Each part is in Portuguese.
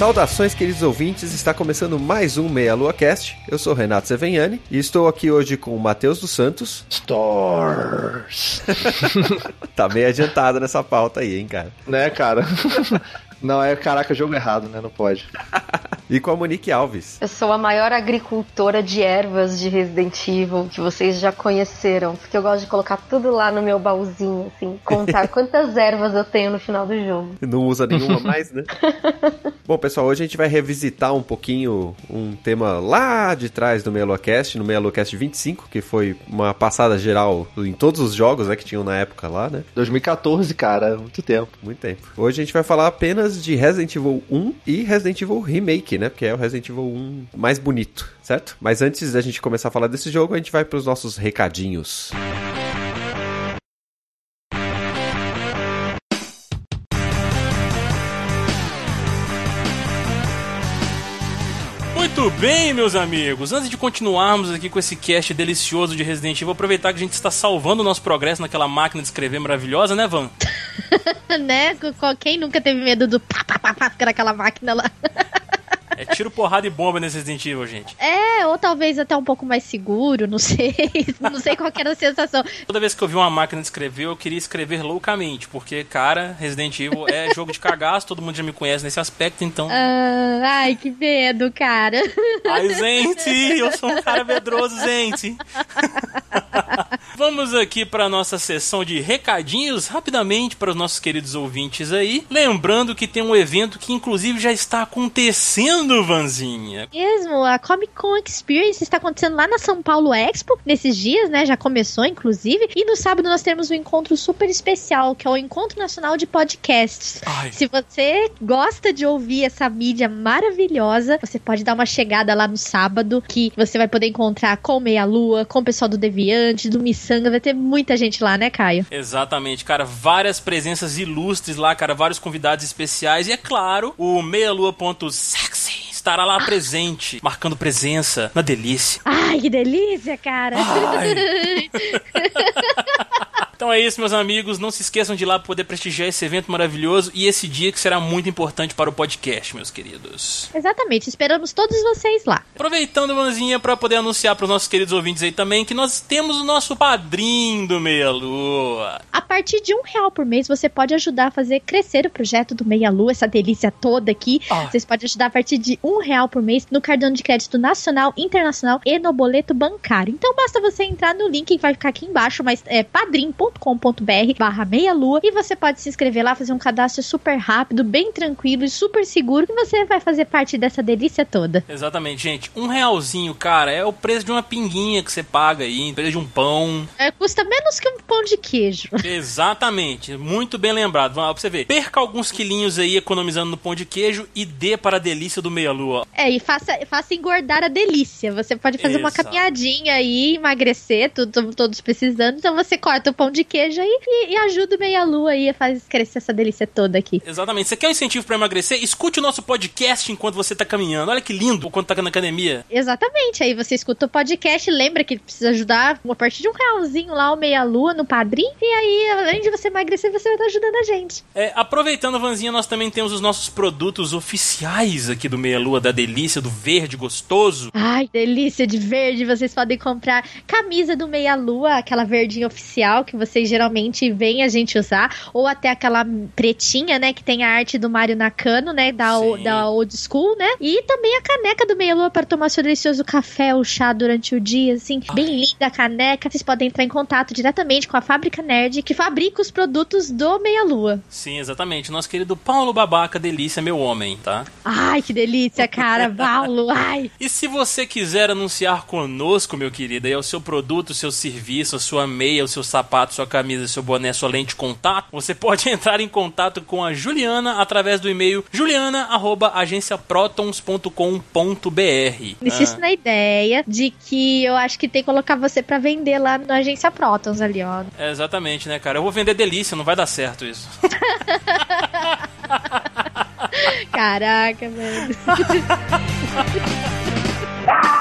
Saudações, queridos ouvintes, está começando mais um Meia Lua Cast. Eu sou Renato Seveniani e estou aqui hoje com o Matheus dos Santos. Stores. tá meio adiantado nessa pauta aí, hein, cara? Né, cara? Não, é caraca, jogo errado, né? Não pode. e com a Monique Alves. Eu sou a maior agricultora de ervas de Resident Evil que vocês já conheceram, porque eu gosto de colocar tudo lá no meu baúzinho, assim, contar quantas ervas eu tenho no final do jogo. Não usa nenhuma mais, né? Bom, pessoal, hoje a gente vai revisitar um pouquinho um tema lá de trás do MeiaLuaCast, no MeiaLuaCast 25, que foi uma passada geral em todos os jogos né, que tinham na época lá, né? 2014, cara, muito tempo. Muito tempo. Hoje a gente vai falar apenas de Resident Evil 1 e Resident Evil Remake, né? Porque é o Resident Evil 1 mais bonito, certo? Mas antes da gente começar a falar desse jogo, a gente vai para os nossos recadinhos. Muito bem, meus amigos. Antes de continuarmos aqui com esse cast delicioso de Resident Evil, vou aproveitar que a gente está salvando o nosso progresso naquela máquina de escrever maravilhosa, né, Van? né? Quem nunca teve medo do pá, pá, pá, pá, naquela máquina lá? É tiro, porrada e bomba nesse Resident Evil, gente. É, ou talvez até um pouco mais seguro, não sei. não sei qual era a sensação. Toda vez que eu vi uma máquina de escrever, eu queria escrever loucamente, porque, cara, Resident Evil é jogo de cagaço, todo mundo já me conhece nesse aspecto, então. Ah, ai, que medo, cara. Ai, gente, eu sou um cara medroso, gente. Vamos aqui para nossa sessão de recadinhos rapidamente para os nossos queridos ouvintes aí. Lembrando que tem um evento que inclusive já está acontecendo, Vanzinha. Mesmo, a Comic Con Experience está acontecendo lá na São Paulo Expo nesses dias, né? Já começou inclusive. E no sábado nós temos um encontro super especial, que é o Encontro Nacional de Podcasts. Ai. Se você gosta de ouvir essa mídia maravilhosa, você pode dar uma chegada lá no sábado, que você vai poder encontrar com Meia Lua, com o pessoal do Deviante, do Missão Miçanga, vai ter muita gente lá, né, Caio? Exatamente, cara. Várias presenças ilustres lá, cara. Vários convidados especiais. E é claro, o meialua.sexy estará lá presente, marcando presença na delícia. Ai, que delícia, cara! Então é isso, meus amigos. Não se esqueçam de ir lá poder prestigiar esse evento maravilhoso e esse dia que será muito importante para o podcast, meus queridos. Exatamente. Esperamos todos vocês lá. Aproveitando, Manzinha, para poder anunciar para os nossos queridos ouvintes aí também que nós temos o nosso padrinho do Meia Lua. A partir de um real por mês, você pode ajudar a fazer crescer o projeto do Meia Lua, essa delícia toda aqui. Ah. Vocês podem ajudar a partir de um real por mês no cartão de crédito nacional, internacional e no boleto bancário. Então basta você entrar no link que vai ficar aqui embaixo, mas é padrim.com com.br barra meia lua e você pode se inscrever lá, fazer um cadastro super rápido, bem tranquilo e super seguro e você vai fazer parte dessa delícia toda. Exatamente, gente. Um realzinho, cara, é o preço de uma pinguinha que você paga aí, o preço de um pão. É, custa menos que um pão de queijo. Exatamente, muito bem lembrado. Vamos lá pra você ver. Perca alguns quilinhos aí economizando no pão de queijo e dê para a delícia do meia lua. É, e faça, faça engordar a delícia. Você pode fazer Exato. uma caminhadinha aí, emagrecer, tudo, todos precisando. Então você corta o pão de de queijo aí e, e ajuda o Meia Lua aí a fazer crescer essa delícia toda aqui. Exatamente. Você quer um incentivo para emagrecer? Escute o nosso podcast enquanto você tá caminhando. Olha que lindo quando tá na academia. Exatamente. Aí você escuta o podcast, lembra que precisa ajudar a partir de um realzinho lá o Meia Lua no Padrim. E aí, além de você emagrecer, você vai estar ajudando a gente. É, aproveitando, Vanzinha, nós também temos os nossos produtos oficiais aqui do Meia Lua, da delícia, do verde gostoso. Ai, delícia de verde. Vocês podem comprar camisa do Meia Lua, aquela verdinha oficial que você vocês geralmente veem a gente usar, ou até aquela pretinha, né, que tem a arte do Mario Nakano, né, da, o, da old school, né, e também a caneca do Meia Lua para tomar seu delicioso café ou chá durante o dia, assim, Ai. bem linda a caneca. Vocês podem entrar em contato diretamente com a Fábrica Nerd, que fabrica os produtos do Meia Lua. Sim, exatamente. Nosso querido Paulo Babaca, delícia, meu homem, tá? Ai, que delícia, cara, Paulo, ai. E se você quiser anunciar conosco, meu querido, aí é o seu produto, o seu serviço, a sua meia, o seu sapato, sua camisa, seu boné, sua lente contato, você pode entrar em contato com a Juliana através do e-mail juliana@agenciaprotons.com.br. Insisto ah. na ideia de que eu acho que tem que colocar você para vender lá na agência Protons ali, ó. É, exatamente, né, cara? Eu vou vender delícia, não vai dar certo isso. Caraca, velho.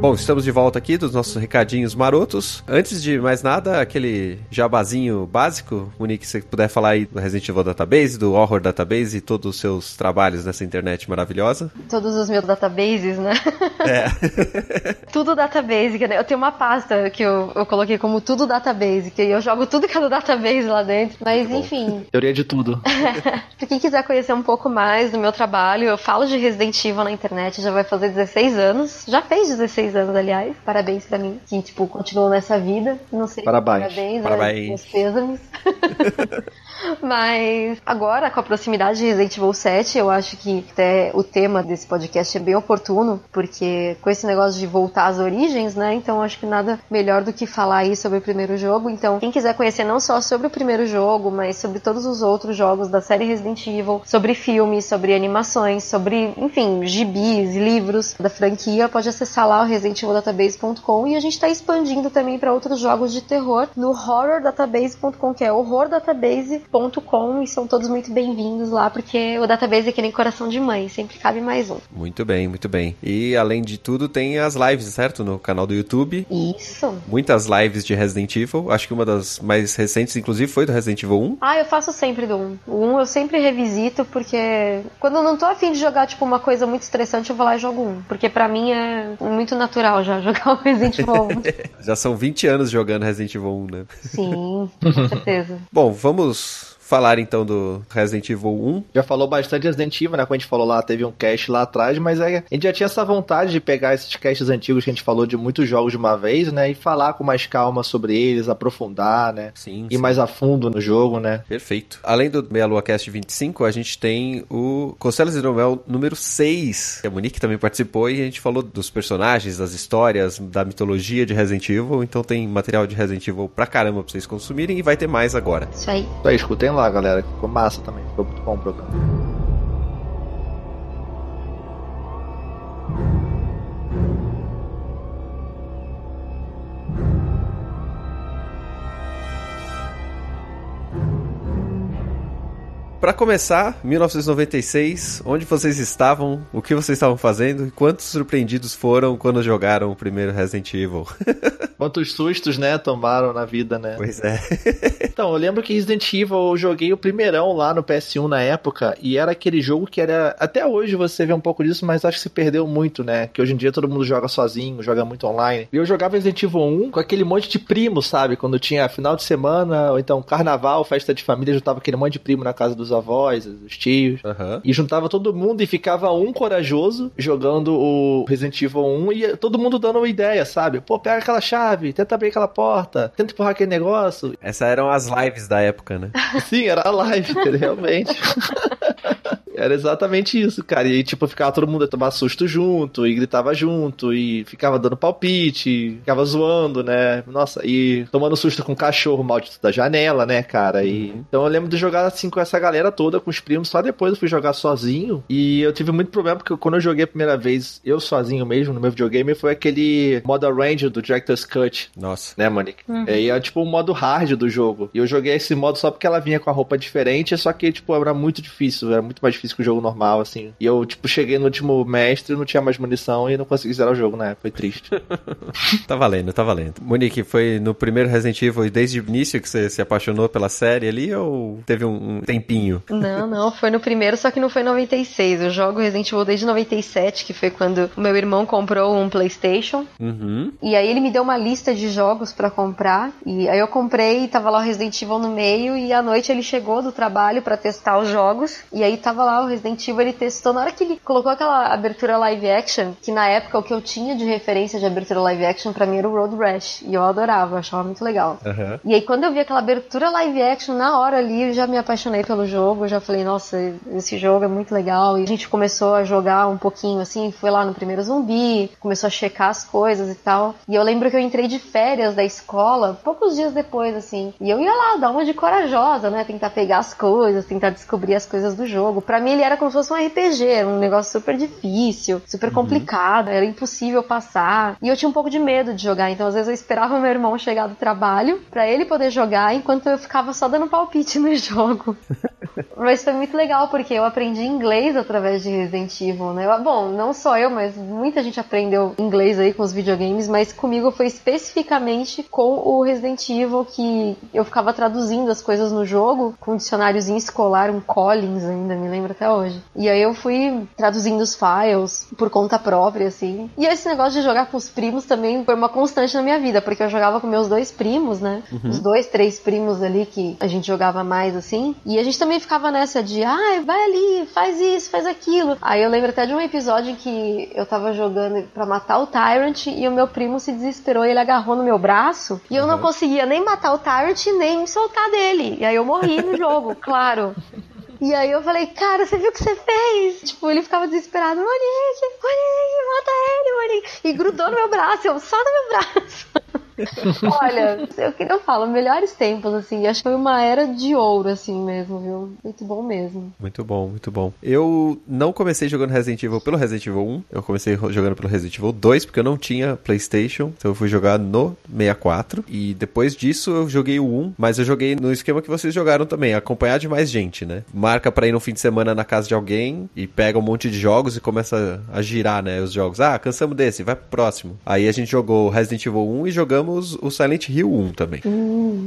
Bom, estamos de volta aqui dos nossos recadinhos marotos. Antes de mais nada, aquele jabazinho básico, Monique, se você puder falar aí do Resident Evil Database, do Horror Database e todos os seus trabalhos nessa internet maravilhosa. Todos os meus databases, né? É. tudo database. né? Eu tenho uma pasta que eu, eu coloquei como tudo database, que eu jogo tudo que é do database lá dentro. Mas enfim, Teoria de tudo. pra quem quiser conhecer um pouco mais do meu trabalho, eu falo de Resident Evil na internet, já vai fazer 16 anos. Já fez 16 anos, aliás. Parabéns pra mim, que, tipo, continuou nessa vida. Não sei. Parabéns. Parabéns. Parabéns. é, meus pêsames. Mas agora, com a proximidade de Resident Evil 7, eu acho que até o tema desse podcast é bem oportuno, porque com esse negócio de voltar às origens, né? Então acho que nada melhor do que falar aí sobre o primeiro jogo. Então, quem quiser conhecer não só sobre o primeiro jogo, mas sobre todos os outros jogos da série Resident Evil, sobre filmes, sobre animações, sobre, enfim, gibis, livros da franquia, pode acessar lá o residentevildatabase.com e a gente tá expandindo também para outros jogos de terror no horrordatabase.com, que é horrordatabase.com e são todos muito bem-vindos lá, porque o database é que nem coração de mãe, sempre cabe mais um. Muito bem, muito bem. E além de tudo, tem as lives, certo? No canal do YouTube. Isso. Muitas lives de Resident Evil. Acho que uma das mais recentes, inclusive, foi do Resident Evil 1. Ah, eu faço sempre do 1. O 1 eu sempre revisito, porque quando eu não tô afim de jogar, tipo, uma coisa muito estressante, eu vou lá e jogo 1. Porque pra mim é muito natural já jogar o Resident Evil 1. Já são 20 anos jogando Resident Evil 1, né? Sim, com certeza. Bom, vamos falar então do Resident Evil 1. Já falou bastante de Resident Evil, né? Quando a gente falou lá, teve um cast lá atrás, mas é, a gente já tinha essa vontade de pegar esses casts antigos que a gente falou de muitos jogos de uma vez, né? E falar com mais calma sobre eles, aprofundar, né? Sim, Ir mais a fundo no jogo, né? Perfeito. Além do Meia Lua Cast 25, a gente tem o Conselhos de Novel número 6, que a Monique também participou e a gente falou dos personagens, das histórias, da mitologia de Resident Evil. Então tem material de Resident Evil pra caramba pra vocês consumirem e vai ter mais agora. Isso aí. Então, escutem lá, galera. Ficou massa também. Ficou muito bom o programa. Pra começar, 1996, onde vocês estavam, o que vocês estavam fazendo e quantos surpreendidos foram quando jogaram o primeiro Resident Evil? Quantos sustos, né, tomaram na vida, né? pois é. Então, eu lembro que Resident Evil eu joguei o primeirão lá no PS1 na época, e era aquele jogo que era. Até hoje você vê um pouco disso, mas acho que se perdeu muito, né? Que hoje em dia todo mundo joga sozinho, joga muito online. E eu jogava Resident Evil 1 com aquele monte de primo, sabe? Quando tinha final de semana, ou então carnaval, festa de família, juntava aquele monte de primo na casa dos avós, dos tios. Aham. E juntava todo mundo e ficava um corajoso jogando o Resident Evil 1 e todo mundo dando uma ideia, sabe? Pô, pega aquela chave, tenta abrir aquela porta, tenta empurrar aquele negócio. Essas eram as lives da época, né? Sim, era a live, realmente. Era exatamente isso, cara. E tipo, ficava todo mundo a tomar susto junto, e gritava junto, e ficava dando palpite, ficava zoando, né? Nossa, e tomando susto com o cachorro maldito da janela, né, cara? E então eu lembro de jogar assim com essa galera toda, com os primos, só depois eu fui jogar sozinho. E eu tive muito problema, porque quando eu joguei a primeira vez, eu sozinho mesmo, no meu videogame, foi aquele modo Ranger do Director's Cut, Nossa. né, Monique? É, e é tipo o modo hard do jogo. E eu joguei esse modo só porque ela vinha com a roupa diferente, só que, tipo, era muito difícil, era muito mais difícil que o jogo normal, assim. E eu, tipo, cheguei no último mestre, não tinha mais munição e não consegui zerar o jogo, né? Foi triste. Tá valendo, tá valendo. Monique, foi no primeiro Resident Evil e desde o início que você se apaixonou pela série ali ou teve um, um tempinho? Não, não, foi no primeiro, só que não foi em 96. Eu jogo Resident Evil desde 97, que foi quando o meu irmão comprou um PlayStation. Uhum. E aí ele me deu uma lista de jogos pra comprar. E aí eu comprei, tava lá o Resident Evil no meio. E à noite ele chegou do trabalho pra testar os jogos. E aí tava lá o Resident Evil, ele testou. Na hora que ele colocou aquela abertura live action, que na época o que eu tinha de referência de abertura live action pra mim era o Road Rash. E eu adorava, eu achava muito legal. Aham. E aí quando eu vi aquela abertura live action, na hora ali eu já me apaixonei pelo jogo, eu já falei, nossa, esse jogo é muito legal. E a gente começou a jogar um pouquinho assim, foi lá no primeiro zumbi, começou a checar as coisas e tal. E eu lembro que eu entrei de férias da escola, poucos dias depois, assim. E eu ia lá, dar uma de corajosa, né? Tentar pegar as coisas, tentar descobrir as coisas do jogo. Pra mim ele era como se fosse um RPG, era um negócio super difícil, super complicado, era impossível passar. E eu tinha um pouco de medo de jogar, então às vezes eu esperava meu irmão chegar do trabalho pra ele poder jogar enquanto eu ficava só dando palpite no jogo. Mas foi muito legal porque eu aprendi inglês através de Resident Evil, né? Eu- Bom, não só eu, mas muita gente aprendeu inglês aí com os videogames, mas comigo foi especificamente com o Resident Evil que eu ficava traduzindo as coisas no jogo com um dicionáriozinho escolar, um Collins ainda, me lembro até hoje. E aí eu fui traduzindo os files por conta própria, assim. E esse negócio de jogar com os primos também foi uma constante na minha vida, porque eu jogava com meus dois primos, né? Os dois, três primos ali que a gente jogava mais assim. E a gente também ficava nessa de, ah, vai ali, faz isso, faz aquilo. Aí eu lembro até de um episódio em que eu tava jogando pra matar o Tyrant e o meu primo se desesperou e ele agarrou no meu braço e eu não conseguia nem matar o Tyrant nem me soltar dele. E aí eu morri no jogo, claro. E aí eu falei, cara, você viu o que você fez? Tipo, ele ficava desesperado, Monique, Monique, mata ele, Monique. E grudou no meu braço, eu, só no meu braço. Olha, eu que eu falo, melhores tempos, assim. Acho que foi uma era de ouro, assim mesmo, viu? Muito bom mesmo. Muito bom, muito bom. Eu não comecei jogando Resident Evil pelo Resident Evil 1, eu comecei jogando pelo Resident Evil 2, porque eu não tinha PlayStation, então eu fui jogar no 64. E depois disso eu joguei o 1, mas eu joguei no esquema que vocês jogaram também, acompanhar de mais gente, né? Marca pra ir no fim de semana na casa de alguém e pega um monte de jogos e começa a girar, né? Os jogos. Ah, cansamos desse, vai pro próximo. Aí a gente jogou Resident Evil 1 e jogamos o Silent Hill 1 também.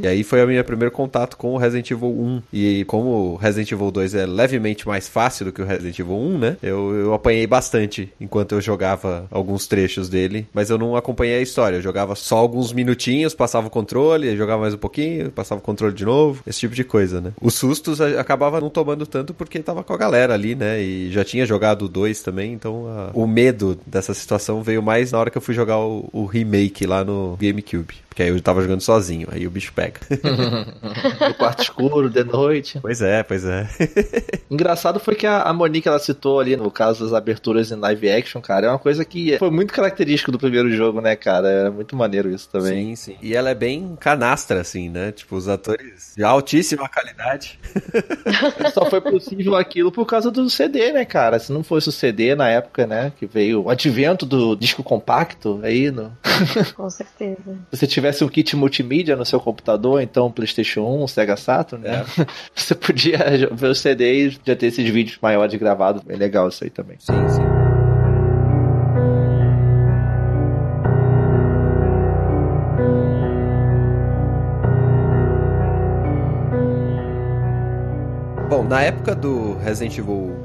E aí foi o meu primeiro contato com o Resident Evil 1. E como o Resident Evil 2 é levemente mais fácil do que o Resident Evil 1, né? Eu, eu apanhei bastante enquanto eu jogava alguns trechos dele. Mas eu não acompanhei a história. Eu jogava só alguns minutinhos, passava o controle, jogava mais um pouquinho, passava o controle de novo. Esse tipo de coisa, né? Os sustos acabava não tomando tanto porque tava com a galera ali, né? E já tinha jogado o 2 também. Então a- o medo dessa situação veio mais na hora que eu fui jogar o, o remake lá no GameCube. Porque aí eu tava jogando sozinho, aí o bicho pega. No quarto escuro, de noite. pois é, pois é. Engraçado foi que a, a Monique ela citou ali no caso das aberturas em live action, cara. É uma coisa que foi muito característico do primeiro jogo, né, cara? Era muito maneiro isso também. Sim, sim. E ela é bem canastra, assim, né? Tipo, os atores de altíssima qualidade. Só foi possível aquilo por causa do CD, né, cara? Se não fosse o CD na época, né, que veio o advento do disco compacto aí, no... Com certeza. Se você tivesse um kit multimídia no seu computador, então PlayStation 1, um Sega Saturn, né? Você podia ver o CD e já ter esses vídeos maiores gravados. Bem legal isso aí também. Sim, sim. Bom, na época do Resident Evil 1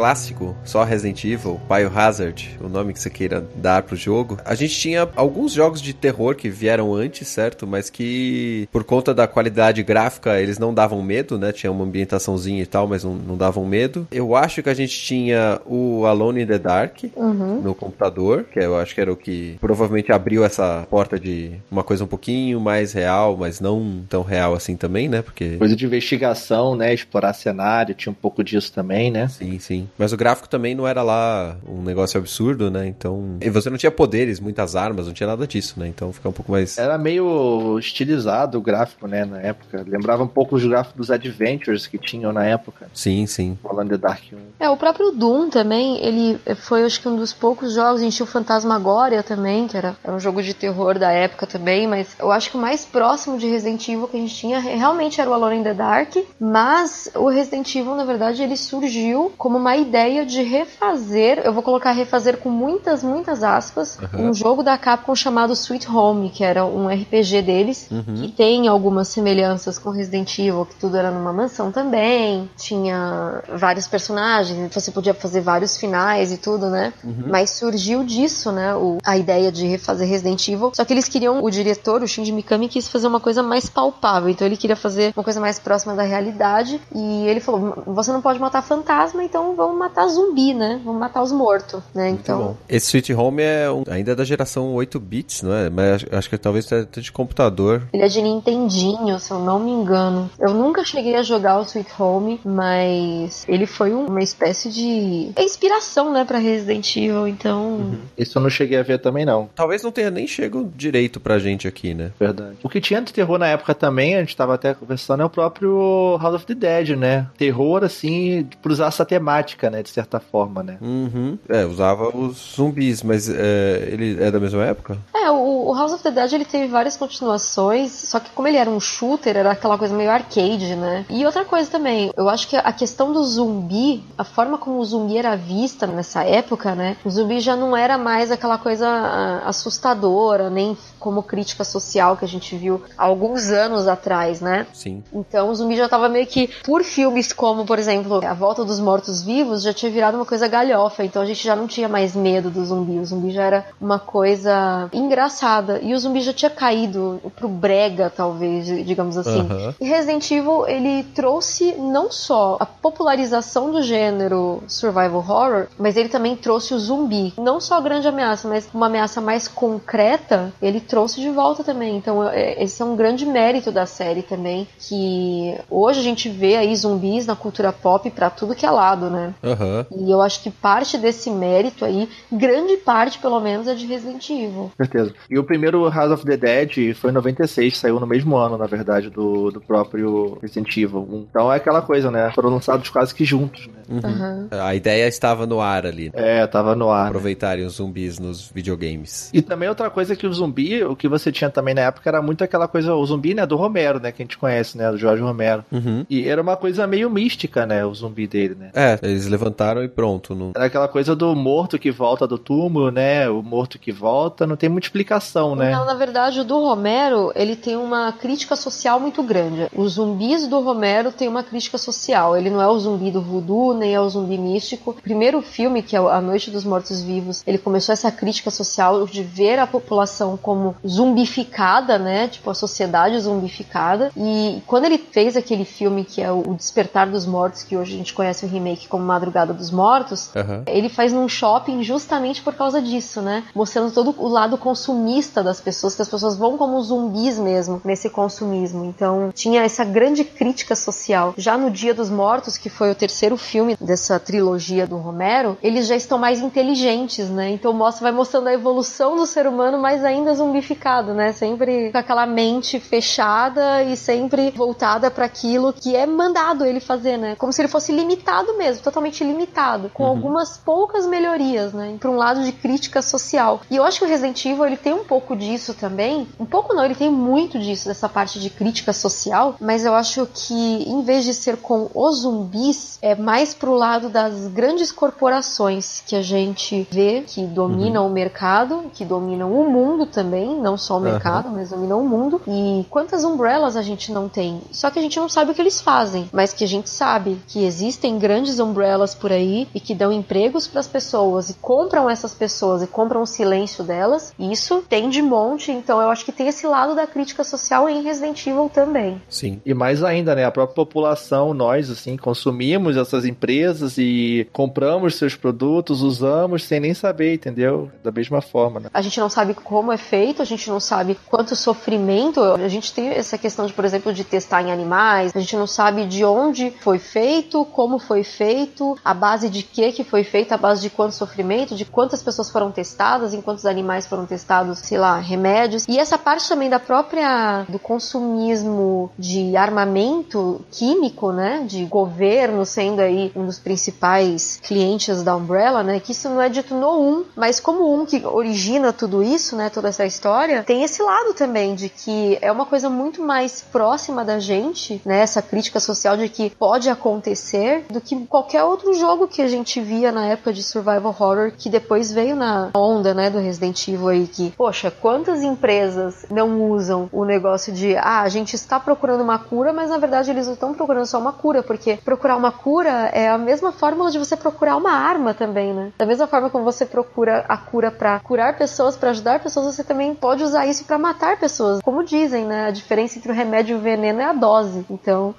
clássico, só Resident Evil, Biohazard, o nome que você queira dar pro jogo, a gente tinha alguns jogos de terror que vieram antes, certo? Mas que, por conta da qualidade gráfica, eles não davam medo, né? Tinha uma ambientaçãozinha e tal, mas não, não davam medo. Eu acho que a gente tinha o Alone in the Dark Uhum. no computador, que eu acho que era o que provavelmente abriu essa porta de uma coisa um pouquinho mais real, mas não tão real assim também, né? Porque. Coisa de investigação, né? Explorar cenário, tinha um pouco disso também, né? Sim, sim. Mas o gráfico também não era lá um negócio absurdo, né? Então. E você não tinha poderes, muitas armas, não tinha nada disso, né? Então fica um pouco mais. Era meio estilizado o gráfico, né, na época. Lembrava um pouco os gráficos dos Adventures que tinham na época. Sim, sim. Falando de Dark 1. É, o próprio Doom também, ele foi acho que um dos poucos jogos, a gente tinha o Fantasmagoria também, que era, era um jogo de terror da época também, mas eu acho que o mais próximo de Resident Evil que a gente tinha realmente era o Alone in the Dark, mas o Resident Evil, na verdade, ele surgiu como uma ideia de refazer, eu vou colocar refazer com muitas, muitas aspas, um jogo da Capcom chamado Sweet Home, que era um RPG deles, que tem algumas semelhanças com Resident Evil, que tudo era numa mansão também, tinha vários personagens, você podia fazer vários finais e tudo, né? Mas surgiu disso, né, o- a ideia de refazer Resident Evil, só que eles queriam, o diretor, o Shinji Mikami, quis fazer uma coisa mais palpável, então ele queria fazer uma coisa mais próxima da realidade, e ele falou: você não pode matar fantasma, então vamos matar zumbi, né? Vamos matar os mortos, né? Muito Então. bom. Esse Sweet Home é um- ainda é da geração 8 bits, não é? Mas acho- que talvez seja de computador. Ele é de Nintendinho, se eu não me engano. Eu nunca cheguei a jogar o Sweet Home, mas ele foi um- uma espécie de é inspiração, né, pra Resident Evil. Então, Isso eu não cheguei a ver também, não. Talvez não tenha nem chego direito pra gente aqui, né? Verdade. O que tinha de terror na época também, a gente tava até conversando, é o próprio House of the Dead, né? Terror, assim, por usar essa temática, né? De certa forma, né? Uhum. É, usava os zumbis, mas é, ele é da mesma época? é, o, o House of the Dead ele teve várias continuações, só que como ele era um shooter, era aquela coisa meio arcade, né? E outra coisa também, eu acho que a questão do zumbi, a forma como o zumbi era vista nessa época, né? O zumbi já não era mais aquela coisa ah, assustadora, nem como crítica social que a gente viu há alguns anos atrás, né? Sim. Então o zumbi já tava meio que por filmes como, por exemplo, A Volta dos Mortos Vivos, já tinha virado uma coisa galhofa, então a gente já não tinha mais medo do zumbi. O zumbi já era uma coisa engraçada e o zumbi já tinha caído pro brega, talvez, digamos assim. Aham. E Resident Evil, ele trouxe não só a popularização do gênero survival horror, mas ele também trouxe o zumbi. Não só a grande ameaça, mas uma ameaça mais concreta, ele trouxe de volta também. Então, é- esse é um grande mérito da série também, que hoje a gente vê aí zumbis na cultura pop pra tudo que é lado, né? Aham. E eu acho que parte desse mérito aí, grande parte pelo menos, é de Resident Evil. certeza. E o primeiro House of the Dead foi em 96, saiu no mesmo ano, na verdade, do, do próprio Resident Evil 1. Então é aquela coisa, né? Foram lançados quase que juntos, né? Uhum. Aham. A ideia estava no ar ali. É, tava no ar. né? Aproveitarem os zumbis nos videogames. E também outra coisa que o zumbi, o que você tinha também na época era muito aquela coisa, o zumbi, né, do Romero, né, que a gente conhece, né, do Jorge Romero. Uhum. E era uma coisa meio mística, né, o zumbi dele, né. É, eles levantaram e pronto. Não... Era aquela coisa do morto que volta do túmulo, né, o morto que volta, não tem muita explicação, né. Não, na verdade, o do Romero, ele tem uma crítica social muito grande. Os zumbis do Romero têm uma crítica social. Ele não é o zumbi do voodoo, nem é o zumbi místico. O primeiro filme, que é A Noite dos Mortos Vivos, ele começou essa crítica social de ver a população como zumbificada, né? Tipo, a sociedade zumbificada. E quando ele fez aquele filme que é o Despertar dos Mortos, que hoje a gente conhece o remake como Madrugada dos Mortos, Aham. ele faz num shopping justamente por causa disso, né? Mostrando todo o lado consumista das pessoas, que as pessoas vão como zumbis mesmo nesse consumismo. Então, tinha essa grande crítica social. Já no Dia dos Mortos, que foi o terceiro filme dessa trilogia do Romero, eles já estão mais inteligentes, né? Então mostra, vai mostrando a evolução do ser humano, mas ainda zumbificado, né? Sempre com aquela mente fechada e sempre voltada para aquilo que é mandado ele fazer, né? Como se ele fosse limitado mesmo, totalmente limitado, com algumas poucas melhorias, né? Para um lado de crítica social. E eu acho que o Resident Evil ele tem um pouco disso também. Um pouco não, ele tem muito disso dessa parte de crítica social, mas eu acho que em vez de ser com os zumbis, é mais pro lado das grandes corporações que a gente vê que dominam o mercado, que dominam o mundo também, não só o mercado, mas dominam o mundo. E quantas umbrellas a gente não tem? Só que a gente não sabe o que eles fazem, mas que a gente sabe que existem grandes umbrellas por aí e que dão empregos para as pessoas e compram essas pessoas e compram o silêncio delas. Isso tem de monte, então eu acho que tem esse lado da crítica social em Resident Evil também. Sim. E mais ainda, né, a própria população, nós, assim, consumimos essas empresas e compramos seus produtos, usamos sem nem saber, entendeu? Da mesma forma, né. A gente não sabe como é feito, a gente não sabe quanto sofrimento. A gente tem essa questão de, por exemplo, de testar em animais. A gente não sabe de onde foi feito, como foi feito, a base de que que foi feito, a base de quanto sofrimento, de quantas pessoas foram testadas, em quantos animais foram testados, sei lá, remédios. E essa parte também da própria do consumismo de armamento químico, né, de governo sendo aí um dos principais clientes da Umbrella, né, que isso não é dito no 1, mas como 1 que origina tudo isso, né, toda essa história, tem esse lado também de que é uma coisa muito mais próxima da gente, né, essa crítica social de que pode acontecer do que qualquer outro jogo que a gente via na época de survival horror que depois veio na onda, né, do Resident Evil aí que, poxa, quantas empresas não usam o negócio de, ah, a gente está procurando uma cura, mas na verdade eles não estão procurando só uma cura, porque procurar uma cura é a mesma fórmula de você procurar uma arma também, né? Da mesma forma como você procura a cura para curar pessoas, para ajudar pessoas, você também pode usar isso para matar pessoas. Como dizem, né? A diferença entre o remédio e o veneno é a dose. Então.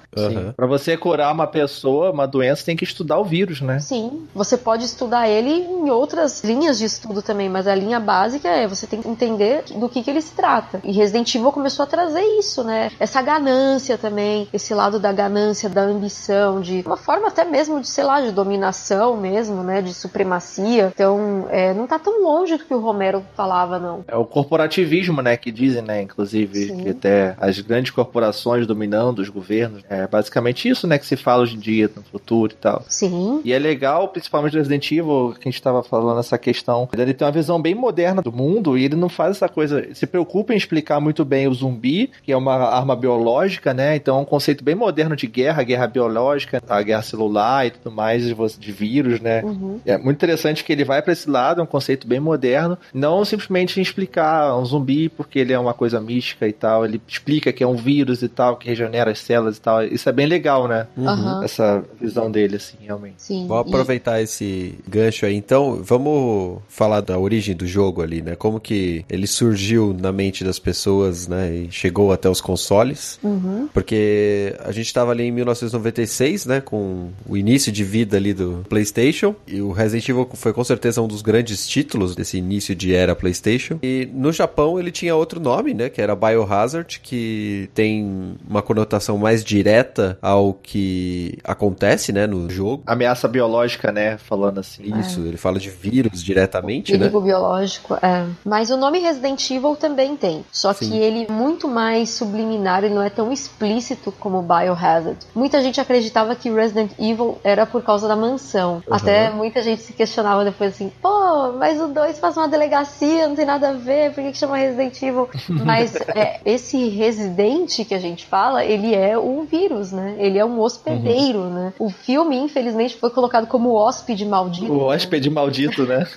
Pra você você curar uma pessoa, uma doença, tem que estudar o vírus, né? Sim, você pode estudar ele em outras linhas de estudo também, mas a linha básica é você tem que entender do que, que ele se trata. E Resident Evil começou a trazer isso, né? Essa ganância também, esse lado da ganância, da ambição, de uma forma até mesmo de, sei lá, de dominação mesmo, né? De supremacia. Então, é, não tá tão longe do que o Romero falava, não. É o corporativismo, né? Que dizem, né? Inclusive, Sim. que até as grandes corporações dominando os governos. É basicamente isso, né? Que se fala hoje em dia, no futuro e tal. Sim. E é legal, principalmente do Resident Evil, que a gente estava falando essa questão. Ele tem uma visão bem moderna do mundo e ele não faz essa coisa. Se preocupa em explicar muito bem o zumbi, que é uma arma biológica, né? Então é um conceito bem moderno de guerra, guerra biológica, a guerra celular e tudo mais, de, vírus, né? Uhum. É muito interessante que ele vai para esse lado, é um conceito bem moderno, não simplesmente em explicar um zumbi porque ele é uma coisa mística e tal, ele explica que é um vírus e tal, que regenera as células e tal. Isso é bem legal, né? Aham. Essa visão dele, assim, realmente. Sim. Vou E- aproveitar esse gancho aí. Então, vamos falar da origem do jogo ali, né? Como que ele surgiu na mente das pessoas, né? E chegou até os consoles. Uhum. Porque a gente tava ali em 1996, né? Com o início de vida ali do PlayStation. E o Resident Evil foi com certeza um dos grandes títulos desse início de era PlayStation. E no Japão ele tinha outro nome, né? Que era Biohazard, que tem uma conotação mais direta ao que acontece, né? No jogo. Ameaça biológica, né? Falando assim. Isso, ele fala de vírus diretamente, né? Perigo biológico, é. Mas o nome Resident Evil também tem. Só Sim. que ele é muito mais subliminar, ele não é tão explícito como Biohazard. Muita gente acreditava que Resident Evil era por causa da mansão. Até muita gente se questionava depois assim, pô, mas o 2 faz uma delegacia, não tem nada a ver, por que, que chama Resident Evil? Mas é, esse residente que a gente fala, ele é um vírus, né? Ele é um hospedeiro, né? O filme, infelizmente, foi colocado como hóspede maldito. O hóspede maldito, né?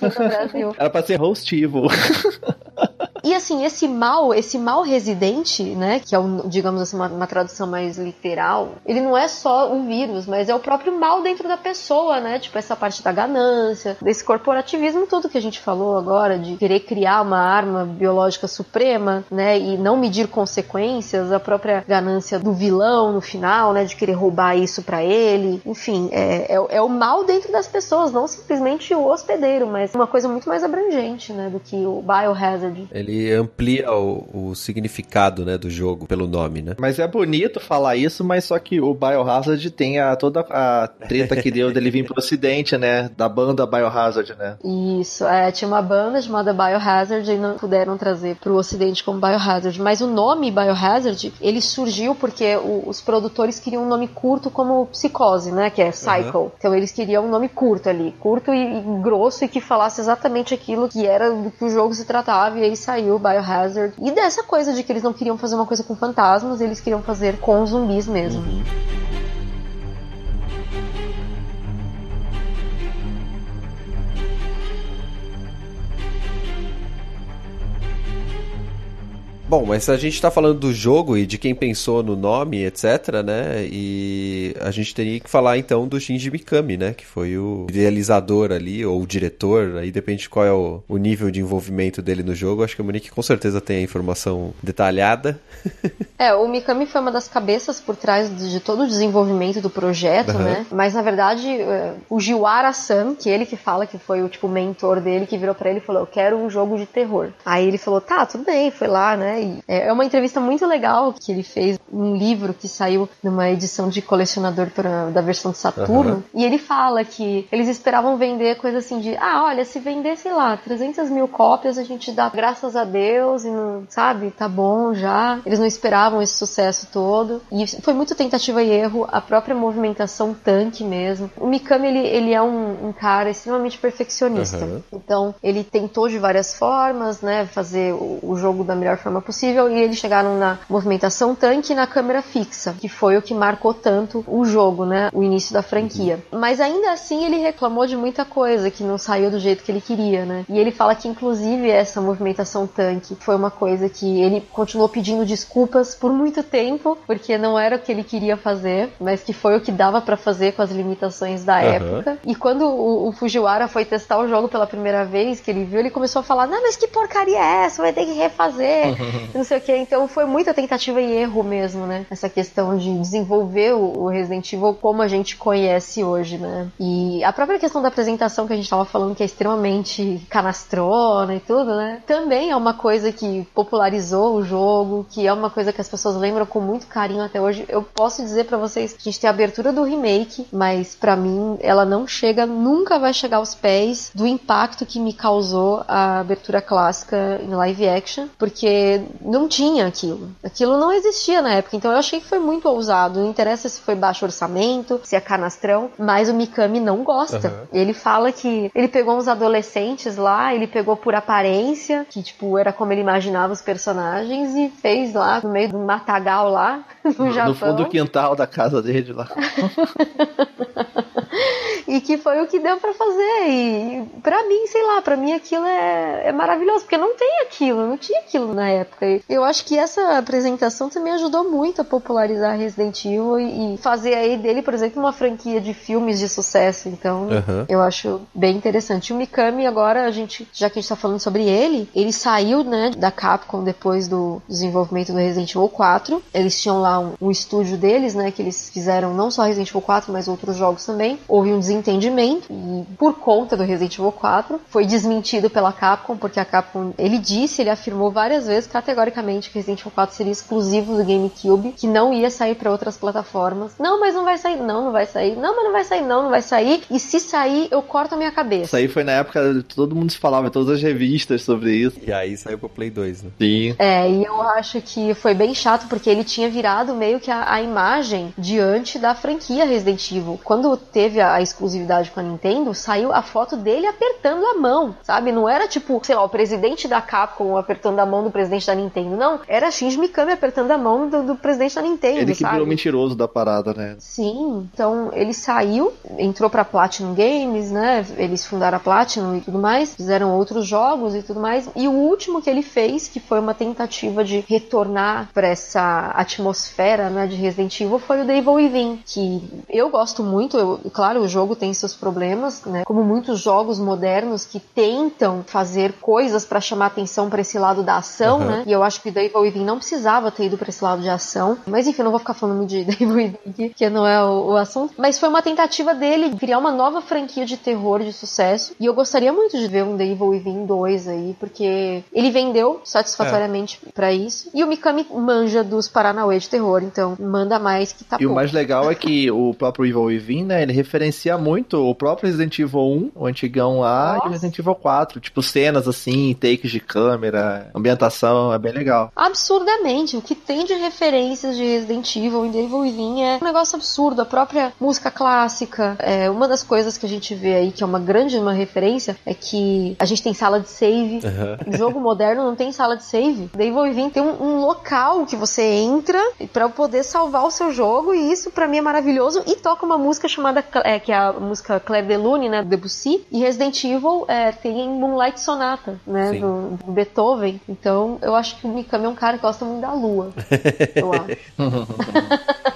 Era pra ser host evil. E assim, esse mal, esse mal residente, né, que é, um, digamos assim, uma, uma tradução mais literal, ele não é só um vírus, mas é o próprio mal dentro da pessoa, né? Tipo, essa parte da ganância, desse corporativismo, tudo que a gente falou agora, de querer criar uma arma biológica suprema, né, e não medir consequências, a própria ganância do vilão no final, né, de querer roubar isso pra ele. Enfim, é, é, é o mal dentro das pessoas, não simplesmente o hospedeiro, mas uma coisa muito mais abrangente, né, do que o Biohazard. Ele amplia o, o significado, né, do jogo pelo nome, né? Mas é bonito falar isso, mas só que o Biohazard tem a, toda a treta que deu dele vir pro ocidente, né? Da banda Biohazard, né? Isso, é, tinha uma banda chamada Biohazard e não puderam trazer pro ocidente como Biohazard. Mas o nome Biohazard, ele surgiu porque o- os produtores queriam um nome curto como Psicose, né? Que é Cycle. Então eles queriam um nome curto ali, curto e, e grosso e que falasse exatamente aquilo que era do que o jogo se tratava. E aí saiu o Biohazard. E dessa coisa de que eles não queriam fazer uma coisa com fantasmas, eles queriam fazer com zumbis mesmo. Bom, mas a gente tá falando do jogo e de quem pensou no nome, etc, né? E a gente teria que falar então do Shinji Mikami, né? Que foi o idealizador ali, ou o diretor, aí depende de qual é o, o nível de envolvimento dele no jogo. Acho que o Monique com certeza tem a informação detalhada. É, o Mikami foi uma das cabeças por trás de, todo o desenvolvimento do projeto, Aham. né? Mas na verdade, é, o Jiwara-san, que ele que fala que foi o tipo mentor dele, que virou pra ele e falou: Eu quero um jogo de terror. Aí ele falou: Tá, tudo bem, foi lá, né? E é é uma entrevista muito legal que ele fez, um livro que saiu numa edição de colecionador pra, da versão de Saturno. Aham. E ele fala que eles esperavam vender coisa assim de: Ah, olha, se vender, sei lá, 300 mil cópias, a gente dá graças a Deus e não, sabe, tá bom já. Eles não esperavam esse sucesso todo. E foi muito tentativa e erro, a própria movimentação tanque mesmo. O Mikami, ele, ele é um, um cara extremamente perfeccionista. Aham. Então, ele tentou de várias formas, né, fazer o, o jogo da melhor forma possível e eles chegaram na movimentação tanque e na câmera fixa, que foi o que marcou tanto o jogo, né, o início da franquia. Mas ainda assim ele reclamou de muita coisa que não saiu do jeito que ele queria, né? E ele fala que inclusive essa movimentação tanque foi uma coisa que ele continuou pedindo desculpas por muito tempo, porque não era o que ele queria fazer, mas que foi o que dava pra fazer com as limitações da Aham. época. E quando o, o Fujiwara foi testar o jogo pela primeira vez, que ele viu, ele começou a falar: Não, mas que porcaria é essa? Vai ter que refazer. Não sei o que. Então foi muita tentativa e erro mesmo, né? Essa questão de desenvolver o Resident Evil como a gente conhece hoje, né? E a própria questão da apresentação que a gente tava falando, que é extremamente canastrona e tudo, né? Também é uma coisa que popularizou o jogo, que é uma coisa que as pessoas lembram com muito carinho até hoje. Eu posso dizer para vocês que a gente tem a abertura do remake, mas para mim ela não chega, nunca vai chegar aos pés do impacto que me causou a abertura clássica em live action, porque não tinha aquilo. Aquilo não existia na época, então eu achei que foi muito ousado. Não interessa se foi baixo orçamento, se é canastrão, mas o Mikami não gosta. Uhum. Ele fala que ele pegou uns adolescentes lá, ele pegou por aparência, que tipo era como ele imaginava os personagens e fez lá no meio do matagal lá no, no Japão. No fundo do quintal da casa dele lá. e que foi o que deu para fazer. E para mim, sei lá, para mim aquilo é, é maravilhoso, porque não tem aquilo, não tinha aquilo na época. Eu acho que essa apresentação também ajudou muito a popularizar Resident Evil e, fazer aí dele, por exemplo, uma franquia de filmes de sucesso. Então, uhum. eu acho bem interessante. O Mikami, agora, a gente, já que a gente tá falando sobre ele, ele saiu, né, da Capcom depois do desenvolvimento do Resident Evil 4. Eles tinham lá um, um estúdio deles, né, que eles fizeram não só Resident Evil 4, mas outros jogos também. Houve um desentendimento e por conta do Resident Evil 4 foi desmentido pela Capcom, porque a Capcom, ele disse, ele afirmou várias vezes categoricamente que Resident Evil 4 seria exclusivo do GameCube, que não ia sair para outras plataformas. Não, mas não vai sair. Não, não vai sair. Não, mas não vai sair. Não, não vai sair. E se sair, eu corto a minha cabeça. Isso aí foi na época todo mundo falava, todas as revistas sobre isso. E aí saiu pro Play 2, né? Sim. É, e eu acho que foi bem chato porque ele tinha virado meio que a, a imagem diante da franquia Resident Evil. Quando teve a, a exclusividade com a Nintendo, saiu a foto dele apertando a mão, sabe? Não era tipo, sei lá, o presidente da Capcom apertando a mão do presidente da Nintendo. Não, era Shinji Mikami apertando a mão do, do presidente da Nintendo, Ele que sabe? virou mentiroso da parada, né? Sim, então ele saiu, entrou pra Platinum Games, né? Eles fundaram a Platinum e tudo mais, fizeram outros jogos e tudo mais. E o último que ele fez, que foi uma tentativa de retornar para essa atmosfera, né, de Resident Evil, foi o Devil Within, que eu gosto muito, eu, claro, o jogo tem seus problemas, né? Como muitos jogos modernos que tentam fazer coisas para chamar atenção para esse lado da ação, uhum. né? E eu acho que o Devil Within não precisava ter ido para esse lado de ação. Mas enfim, não vou ficar falando de Devil Within aqui, que não é o, o, assunto. Mas foi uma tentativa dele criar uma nova franquia de terror de sucesso. E eu gostaria muito de ver um Devil Within 2 aí, porque ele vendeu satisfatoriamente é. para isso. E o Mikami manja dos Paranauê de terror, então manda mais que tá E pouco. o mais legal é que o próprio Evil Within, né, ele referencia muito o próprio Resident Evil 1, o antigão lá, Nossa. e o Resident Evil 4. Tipo, cenas assim, takes de câmera, ambientação, é bem legal. Absurdamente. O que tem de referências de Resident Evil e Devil Within é um negócio absurdo. A própria música clássica. É, uma das coisas que a gente vê aí, que é uma grande uma referência, é que a gente tem sala de save. Uhum. Jogo moderno não tem sala de save. Devil Within tem um, um local que você entra para poder salvar o seu jogo, e isso para mim é maravilhoso. E toca uma música chamada, é, que é a música Claire de Lune, né, Debussy. E Resident Evil é, tem Moonlight Sonata, né, do, do, Beethoven. Então eu acho que o Mikami é um cara que gosta muito da lua. eu acho.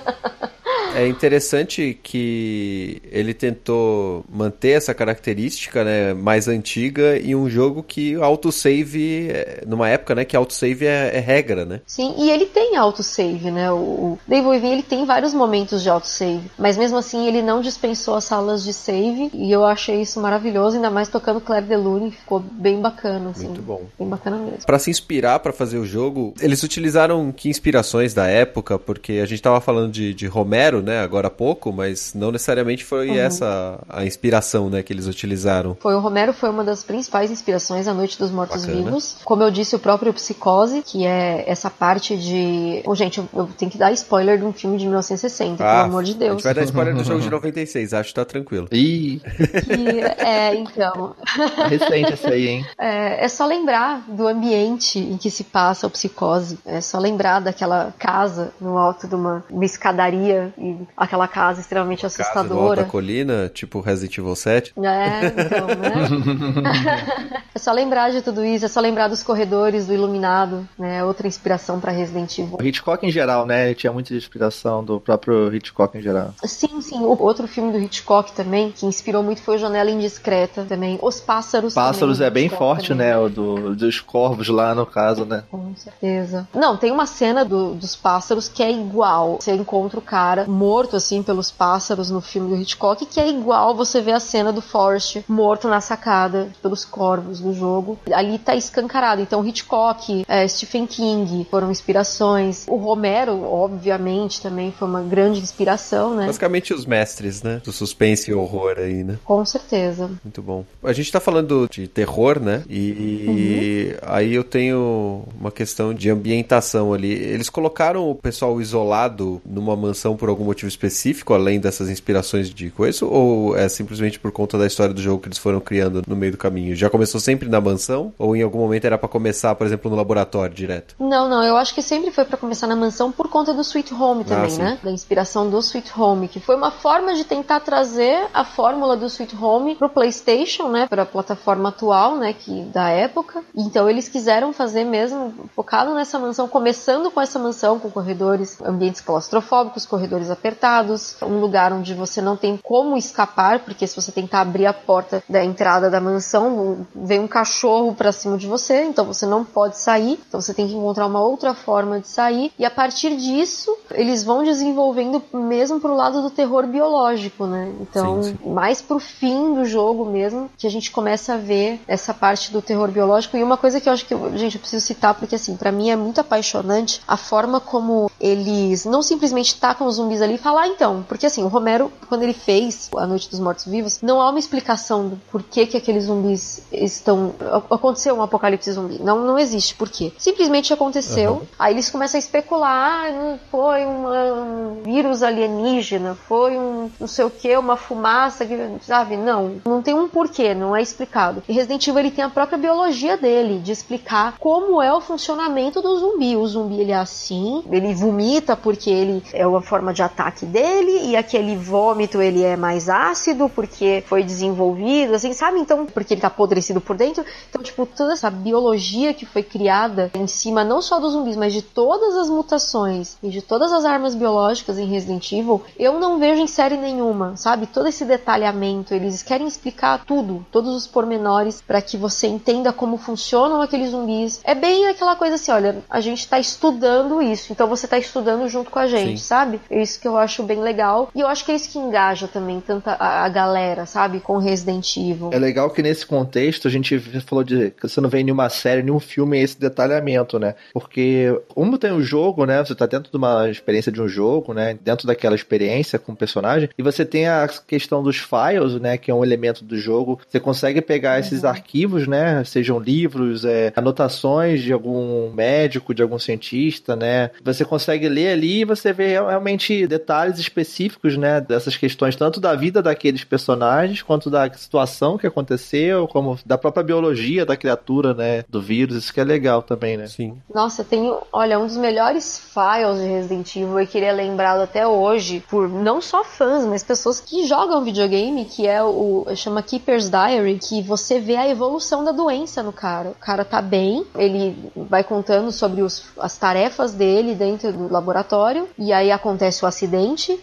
É interessante que ele tentou manter essa característica, né, mais antiga em um jogo que autosave, é, numa época, né, que autosave é, é regra, né? Sim, e ele tem autosave, né? O, o Devil Within, ele tem vários momentos de autosave, mas mesmo assim ele não dispensou as salas de save e eu achei isso maravilhoso, ainda mais tocando Claire Delune, ficou bem bacana, assim. Muito bom. Bem bacana mesmo. Para se inspirar para fazer o jogo, eles utilizaram que inspirações da época, porque a gente tava falando de, de Romero, né, agora há pouco, mas não necessariamente foi uhum. essa a inspiração, né, que eles utilizaram. Foi o Romero foi uma das principais inspirações A Noite dos Mortos Vivos. Como eu disse, o próprio Psicose, que é essa parte de, oh, gente, eu, eu tenho que dar spoiler de um filme de 1960, ah, pelo amor de Deus. A gente vai dar spoiler do jogo de 96, acho que tá tranquilo. Ih. Que, é, então. É recente essa aí, hein? É, é só lembrar do ambiente em que se passa o Psicose. É só lembrar daquela casa no alto de uma, uma escadaria e? Aquela casa extremamente Casa assustadora. da colina, tipo Resident Evil 7. É, então, né? é só lembrar de tudo isso, é só lembrar dos corredores, do iluminado, né? Outra inspiração pra Resident Evil. O Hitchcock em geral, né? Ele tinha muita inspiração do próprio Hitchcock em geral. Sim, sim. O outro filme do Hitchcock também, que inspirou muito, foi o Janela Indiscreta também. Os Pássaros. Pássaros também, é bem Hitchcock forte, também. né? O do, dos corvos lá, no caso, né? Com certeza. Não, tem uma cena do- dos pássaros que é igual. Você encontra o cara morto, assim, pelos pássaros no filme do Hitchcock, que é igual você vê a cena do Forrest morto na sacada pelos corvos do jogo. Ali tá escancarado. Então, Hitchcock, é, Stephen King foram inspirações. O Romero, obviamente, também foi uma grande inspiração, né? Basicamente os mestres, né? Do suspense e horror aí, né? Com certeza. Muito bom. A gente tá falando de terror, né? E aí eu tenho uma questão de ambientação ali. Eles colocaram o pessoal isolado numa mansão por algum motivo específico, além dessas inspirações de coisa? Ou é simplesmente por conta da história do jogo que eles foram criando no meio do caminho? Já começou sempre na mansão? Ou em algum momento era pra começar, por exemplo, no laboratório direto? Não, não, eu acho que sempre foi pra começar na mansão por conta do Sweet Home também, sim. né? Da inspiração do Sweet Home, que foi uma forma de tentar trazer a fórmula do Sweet Home pro PlayStation, né? Pra plataforma atual, né? Que da época. Então eles quiseram fazer mesmo focado nessa mansão, começando com essa mansão, com corredores, ambientes claustrofóbicos, corredores apertados, um lugar onde você não tem como escapar, porque se você tentar abrir a porta da entrada da mansão, vem um cachorro pra cima de você, então você não pode sair, então você tem que encontrar uma outra forma de sair, e a partir disso, eles vão desenvolvendo mesmo pro lado do terror biológico, né? Então, Sim, mais pro fim do jogo mesmo, que a gente começa a ver essa parte do terror biológico, e uma coisa que eu acho que, gente, eu preciso citar, porque assim, pra mim é muito apaixonante a forma como eles não simplesmente tacam os zumbis ali e falam, ah, então, porque assim, o Romero, quando ele fez A Noite dos Mortos Vivos, não há uma explicação do porquê que aqueles zumbis estão. Aconteceu um apocalipse zumbi. Não, não existe por quê. Simplesmente aconteceu. Aí eles começam a especular, ah, não foi uma- um vírus alienígena, foi um não sei o que, uma fumaça, que, sabe? Não, não tem um porquê, não é explicado. E Resident Evil ele tem a própria biologia dele, de explicar como é o funcionamento do zumbi. O zumbi ele é assim, ele vomita porque ele é uma forma de ataque dele, e aquele vômito ele é mais ácido porque foi desenvolvido, assim, sabe? Então, porque ele tá apodrecido por dentro. Então, tipo, toda essa biologia que foi criada em cima não só dos zumbis, mas de todas as mutações e de todas as armas biológicas em Resident Evil, eu não vejo em série nenhuma, sabe? Todo esse detalhamento, eles querem explicar tudo, todos os pormenores para que você entenda como funcionam aqueles zumbis. É bem aquela coisa assim, olha, a gente tá estudando isso, então você tá estudando junto com a gente, Sim. sabe? É isso que eu acho bem legal. E eu acho que é isso que engaja também tanta a, a galera, sabe? Com Resident Evil. É legal que nesse contexto a gente falou de que você não vê em nenhuma série, nenhum filme esse detalhamento, né? Porque como tem o jogo, né? Você tá dentro de uma experiência de um jogo, né? Dentro daquela experiência com o personagem, e você tem a questão dos files, né? Que é um elemento do jogo. Você consegue pegar esses arquivos, né? Sejam livros, é, anotações de algum médico, de algum cientista, né? Você consegue ler ali e você vê realmente detalhes específicos, né? Dessas questões, tanto da vida daqueles personagens, quanto da situação que aconteceu, como da própria biologia da criatura, né? Do vírus. Isso que é legal também, né? Sim. Nossa, tem, olha, um dos melhores files de Resident Evil e que ele é lembrado até hoje por não só fãs, mas pessoas que jogam videogame, que é o chama Keeper's Diary, que você vê a evolução da doença no cara. O cara tá bem, ele vai contando sobre os, as tarefas dele dentro do laboratório e aí acontece o acidente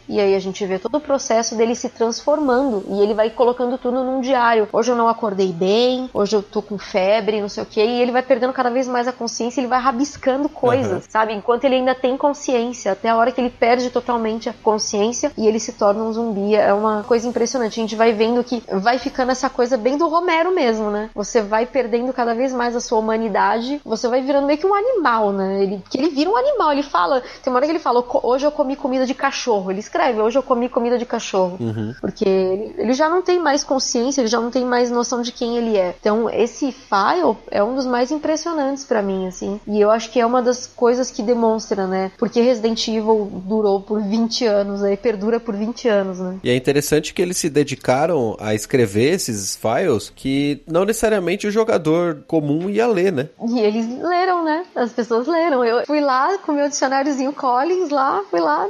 e aí a gente vê todo o processo dele se transformando e ele vai colocando tudo num diário. Hoje eu não acordei bem, hoje eu tô com febre, não sei o que, e ele vai perdendo cada vez mais a consciência, ele vai rabiscando coisas, sabe? Enquanto ele ainda tem consciência, até a hora que ele perde totalmente a consciência e ele se torna um zumbi. É uma coisa impressionante. A gente vai vendo que vai ficando essa coisa bem do Romero mesmo, né? Você vai perdendo cada vez mais a sua humanidade, você vai virando meio que um animal, né? Ele, que ele vira um animal, ele fala, tem uma hora que ele fala, "Co- hoje eu comi comida de cachorro. Ele escreve, hoje eu comi comida de cachorro. Porque ele, ele já não tem mais consciência, ele já não tem mais noção de quem ele é. Então, esse file é um dos mais impressionantes pra mim, assim. E eu acho que é uma das coisas que demonstra, né? Porque Resident Evil durou por 20 anos, aí perdura por 20 anos, né? E é interessante que eles se dedicaram a escrever esses files que não necessariamente o jogador comum ia ler, né? E eles leram, né? As pessoas leram. Eu fui lá com o meu dicionário Lordzinho Collins lá, fui lá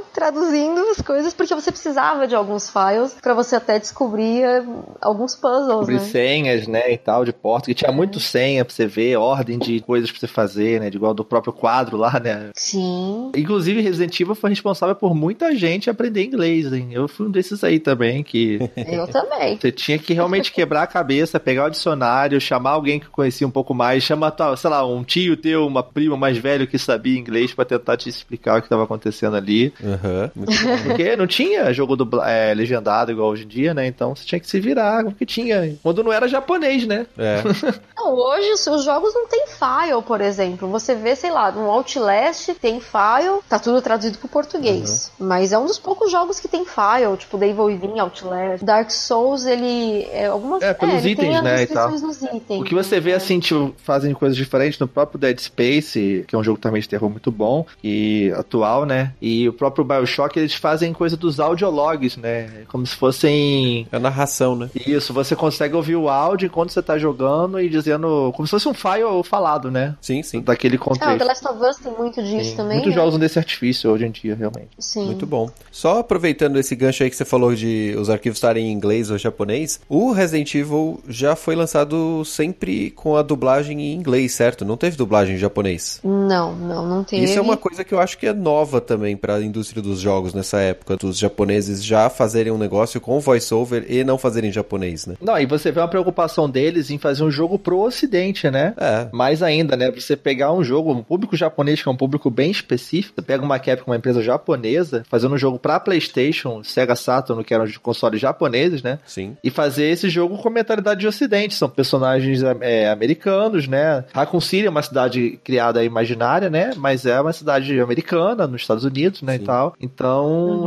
traduzindo as coisas, porque você precisava de alguns files para você até descobrir eh, alguns puzzles, Sobre né? senhas, né, e tal, de porta. Que tinha muito senha pra você ver, ordem de coisas pra você fazer, né? De igual do próprio quadro lá, né? Sim. Inclusive, Resident Evil foi responsável por muita gente aprender inglês, hein? Eu fui um desses aí também, que Eu também. você tinha que realmente quebrar a cabeça, pegar o dicionário, chamar alguém que conhecia um pouco mais, chama, tua, sei lá, um tio teu, uma prima mais velho que sabia inglês pra tentar te explicar o que tava acontecendo ali. Aham, muito bom. Porque não tinha jogo dubla- é, legendado igual hoje em dia, né? Então você tinha que se virar, porque tinha. Quando não era japonês, né? É. Não, hoje os- os jogos não tem file, por exemplo. Você vê, sei lá, no Outlast tem file, tá tudo traduzido pro português. Mas é um dos poucos jogos que tem file, tipo The Evil Within, Outlast. Dark Souls, ele é algumas É, pelos tem itens, né, e tal. itens. O que você vê, né? assim, tipo, fazem coisas diferentes no próprio Dead Space, que é um jogo também de terror muito bom e atual, né? E o próprio Bioshock, eles fazem coisa dos audiologs, né? Como se fossem. É a narração, né? Isso, você consegue ouvir o áudio enquanto você tá jogando e dizendo. Como se fosse um file falado, né? Sim, sim. Daquele Ah, o contexto. The Last of Us tem muito disso Sim. também. Muitos né? jogos usam desse artifício hoje em dia, realmente. Sim. Muito bom. Só aproveitando esse gancho aí que você falou de os arquivos estarem em inglês ou japonês, o Resident Evil já foi lançado sempre com a dublagem em inglês, certo? Não teve dublagem em japonês. Não, não, não teve. Isso é uma coisa que eu acho que é nova também para a indústria dos jogos nessa época, dos japoneses já fazerem um negócio com voiceover e não fazerem em japonês, né? Não, e você vê uma preocupação deles em fazer um jogo pro ocidente, né? É. Mais ainda, né? Você pegar um jogo, um público japonês, que é um público bem específico, você pega uma Capcom, uma empresa japonesa, fazendo um jogo pra PlayStation, Sega Saturn, que eram de consoles japoneses, né? Sim. E fazer esse jogo com mentalidade de ocidente. São personagens é, americanos, né? Raccoon City é uma cidade criada imaginária, né? Mas é uma cidade americana, nos Estados Unidos, né? Sim. E tal. Então,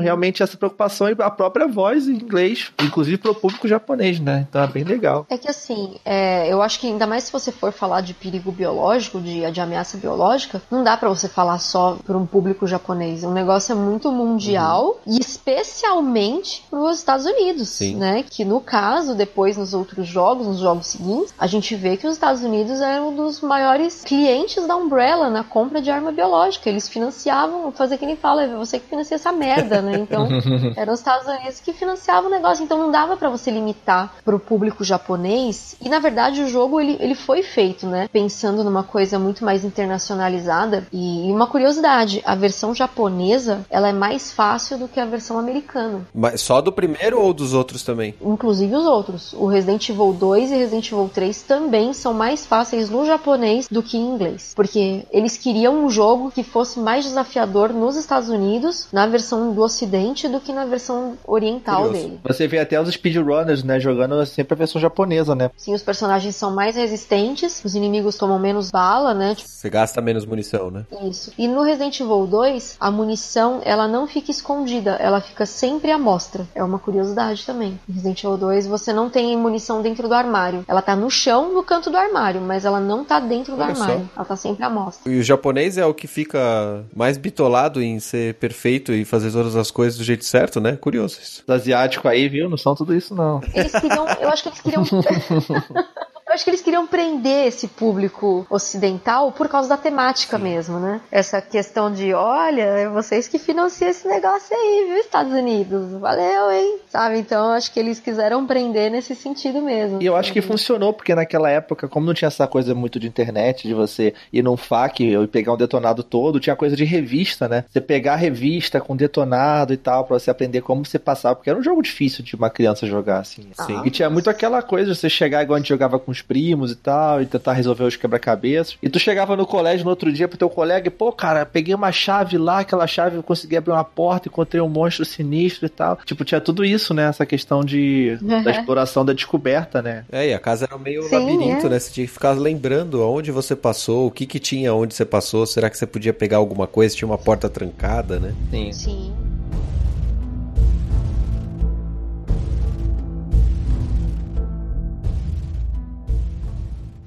realmente, essa preocupação e a própria voz em inglês, inclusive pro público japonês, né? Então é bem legal. É que assim, é, eu acho que ainda mais se você for falar de perigo biológico, de, de ameaça biológica, não dá pra você falar só para um público japonês. O negócio é muito mundial e especialmente pros Estados Unidos, Sim. né? Que no caso, depois nos outros jogos, nos jogos seguintes, a gente vê que os Estados Unidos eram um dos maiores clientes da Umbrella na compra de arma biológica. Eles financiavam, fazer que nem fala, é você que financia essa merda, né? Então, eram os Estados Unidos que financiavam o negócio, então não dava pra você limitar pro público japonês. E na verdade o jogo ele, ele foi feito, né? Pensando numa coisa muito mais internacionalizada. E, e uma curiosidade, a versão japonesa ela é mais fácil do que a versão americana. Mas só do primeiro ou dos outros também? Inclusive os outros. O Resident Evil 2 e Resident Evil 3 também são mais fáceis no japonês do que em inglês. Porque eles queriam um jogo que fosse mais desafiador nos Estados Unidos, na versão do ocidente, do que na versão oriental Curioso. dele. Você vê até os speedrunners, né? Jogando sempre a versão japonesa, né? Sim, os personagens são mais resistentes, os inimigos tomam menos bala, né? Tipo, Você gasta menos munição, né? isso. E no Resident Evil 2, a munição, ela não fica escondida, ela fica sempre à mostra. É uma curiosidade também. Em Resident Evil 2, você não tem munição dentro do armário. Ela tá no chão, no canto do armário, mas ela não tá dentro do Olha só. armário. Ela tá sempre à mostra. E o japonês é o que fica mais bitolado em ser perfeito e fazer todas as coisas do jeito certo, né? Curioso isso. Os asiáticos aí, viu? Não são tudo isso, não. Eles queriam, eu acho que eles queriam Eu acho que eles queriam prender esse público ocidental por causa da temática mesmo, né? Essa questão de, olha, é vocês que financiam esse negócio aí, viu, Estados Unidos? Valeu, hein? Sabe? Então, eu acho que eles quiseram prender nesse sentido mesmo. E eu acho que funcionou, porque naquela época, como não tinha essa coisa muito de internet, de você ir num FAQ e pegar um detonado todo, tinha coisa de revista, né? Você pegar a revista com detonado e tal, pra você aprender como você passava, porque era um jogo difícil de uma criança jogar, assim. Sim. E tinha muito aquela coisa de você chegar igual a gente jogava com os primos e tal, e tentar resolver os quebra-cabeças. E tu chegava no colégio no outro dia pro teu colega e, pô, cara, peguei uma chave lá, aquela chave eu consegui abrir uma porta, encontrei um monstro sinistro e tal. Tipo, tinha tudo isso, né? Essa questão de da exploração da descoberta, né? É, e a casa era meio Sim, labirinto, é. né? Você tinha que ficar lembrando aonde você passou, o que que tinha onde você passou, será que você podia pegar alguma coisa, tinha uma porta trancada, né? Sim. Sim.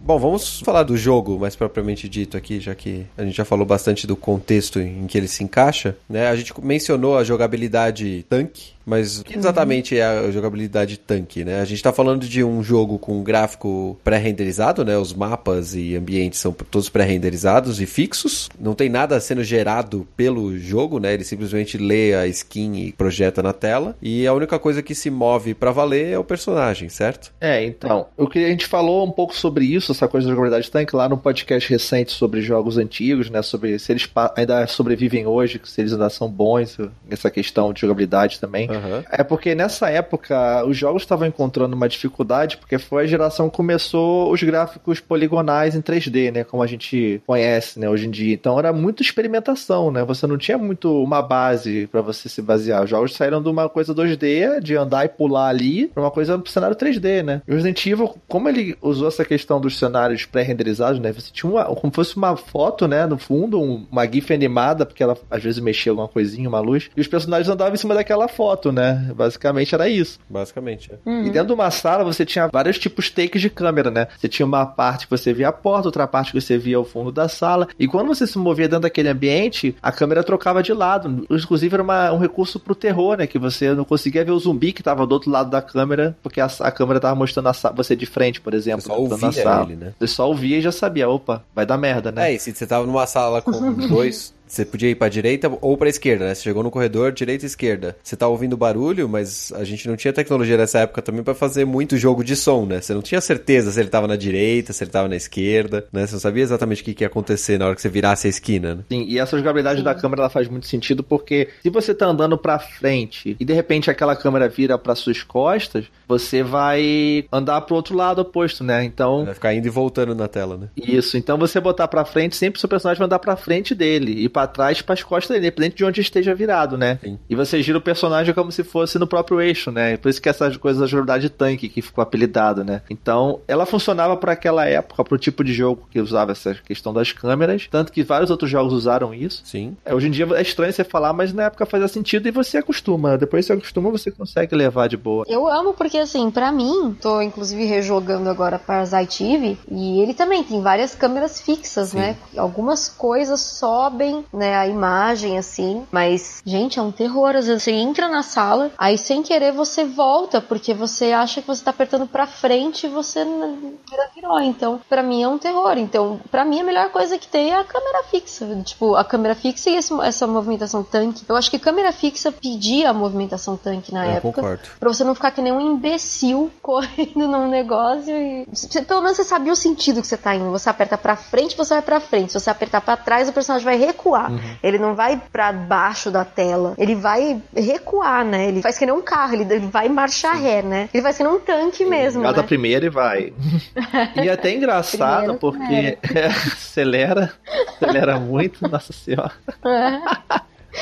Bom, vamos falar do jogo mais propriamente dito aqui, já que a gente já falou bastante do contexto em que ele se encaixa, né? A gente mencionou a jogabilidade tanque, Mas o que exatamente é a jogabilidade tanque, né? A gente tá falando de um jogo com gráfico pré-renderizado, né? Os mapas e ambientes são todos pré-renderizados e fixos. Não tem nada sendo gerado pelo jogo, né? Ele simplesmente lê a skin e projeta na tela. E a única coisa que se move para valer é o personagem, certo? É, então. O que a gente falou um pouco sobre isso, essa coisa da jogabilidade tanque, lá no podcast recente sobre jogos antigos, né? Sobre se eles ainda sobrevivem hoje, se eles ainda são bons, essa questão de jogabilidade também. Uhum. É porque nessa época os jogos estavam encontrando uma dificuldade, porque foi a geração que começou os gráficos poligonais em 3D, né? Como a gente conhece, né? Hoje em dia. Então era muito experimentação, né? Você não tinha muito uma base para você se basear. Os jogos saíram de uma coisa 2D, de andar e pular ali, pra uma coisa pro cenário 3D, né? E o Resident Evil, como ele usou essa questão dos cenários pré-renderizados, né? Você tinha uma, como fosse uma foto, né? No fundo, um, uma GIF animada, porque ela às vezes mexia alguma coisinha, uma luz, e os personagens andavam em cima daquela foto, né? Basicamente era isso. Basicamente, é. Uhum. E dentro de uma sala você tinha vários tipos de takes de câmera, né? Você tinha uma parte que você via a porta, outra parte que você via o fundo da sala. E quando você se movia dentro daquele ambiente, a câmera trocava de lado. Inclusive era uma, um recurso pro terror, né? Que você não conseguia ver o zumbi que tava do outro lado da câmera, porque a, a câmera tava mostrando a, você de frente, por exemplo. Você só ouvia sala. ele, né? Você só ouvia e já sabia, opa, vai dar merda, né? É, e se você tava numa sala com dois você podia ir pra direita ou pra esquerda, né? Você chegou no corredor, direita e esquerda. Você tá ouvindo barulho, mas a gente não tinha tecnologia nessa época também para fazer muito jogo de som, né? Você não tinha certeza se ele tava na direita, se ele tava na esquerda, né? Você não sabia exatamente o que, que ia acontecer na hora que você virasse a esquina, né? Sim, e essa jogabilidade Sim. da câmera ela faz muito sentido porque se você tá andando pra frente e de repente aquela câmera vira para suas costas, você vai andar pro outro lado oposto, né? Então. Vai ficar indo e voltando na tela, né? Isso. Então você botar pra frente, sempre o seu personagem vai andar pra frente dele e para trás para as costas dele, independente de onde esteja virado, né? Sim. E você gira o personagem como se fosse no próprio eixo, né? Por isso que essas coisas da jogabilidade tanque que ficou apelidado, né? Então, ela funcionava para aquela época, para o tipo de jogo que usava essa questão das câmeras, tanto que vários outros jogos usaram isso. Sim. É, hoje em dia é estranho você falar, mas na época fazia sentido e você acostuma. Depois você acostuma, você consegue levar de boa. Eu amo porque assim, para mim, tô inclusive rejogando agora Parasite Eve e ele também tem várias câmeras fixas, Sim. né? Algumas coisas sobem, né, a imagem assim, mas gente, é um terror. Às vezes você entra na sala, aí sem querer você volta porque você acha que você tá apertando para frente e você vira virou. Então, para mim é um terror. Então, para mim a melhor coisa que tem é a câmera fixa, tipo, a câmera fixa e esse, essa movimentação tanque. Eu acho que câmera fixa pedia a movimentação tanque na Eu época. Pra você não ficar que nem um imbecil correndo num negócio e. Você- Pelo menos você sabia o sentido que você tá indo. Você aperta pra frente, você vai pra frente. Se você apertar pra trás, o personagem vai recuar. Ele não vai pra baixo da tela. Ele vai recuar, né? Ele faz que nem um carro, ele, ele vai marchar ré, né? Ele vai ser um tanque mesmo. Gata Né? primeiro e vai. e é até engraçado Primeiro, porque acelera, acelera muito, nossa senhora.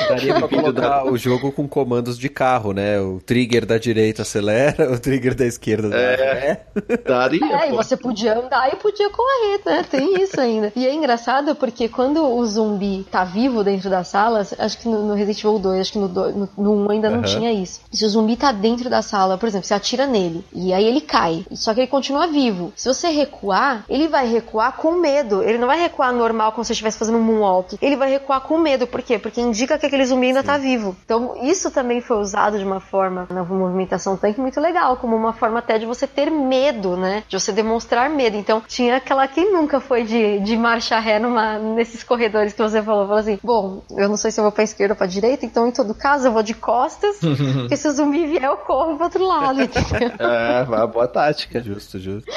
Daria pra colocar o jogo com comandos de carro, né? O trigger da direita acelera, o trigger da esquerda ré. Daria, É, e você podia andar e podia correr, né? Tem isso ainda. E é engraçado porque quando o zumbi tá vivo dentro da sala, acho que no, no Resident Evil 2, acho que no, no, no 1 ainda não Aham. tinha isso. Se o zumbi tá dentro da sala, por exemplo, você atira nele e aí ele cai, só que ele continua vivo. Se você recuar, ele vai recuar com medo. Ele não vai recuar normal como se estivesse fazendo um moonwalk. Ele vai recuar com medo. Por quê? Porque indica que aquele zumbi ainda tá vivo. Então, isso também foi usado de uma forma na movimentação tanque muito legal, como uma forma até de você ter medo, né? De você demonstrar medo. Então, tinha aquela quem nunca foi de, de marcha ré numa, nesses corredores que você falou, falou assim: "Bom, eu não sei se eu vou pra esquerda ou pra direita, então em todo caso eu vou de costas, porque se o zumbi vier eu corro pro outro lado". entendeu? É, uma boa tática. Justo, justo.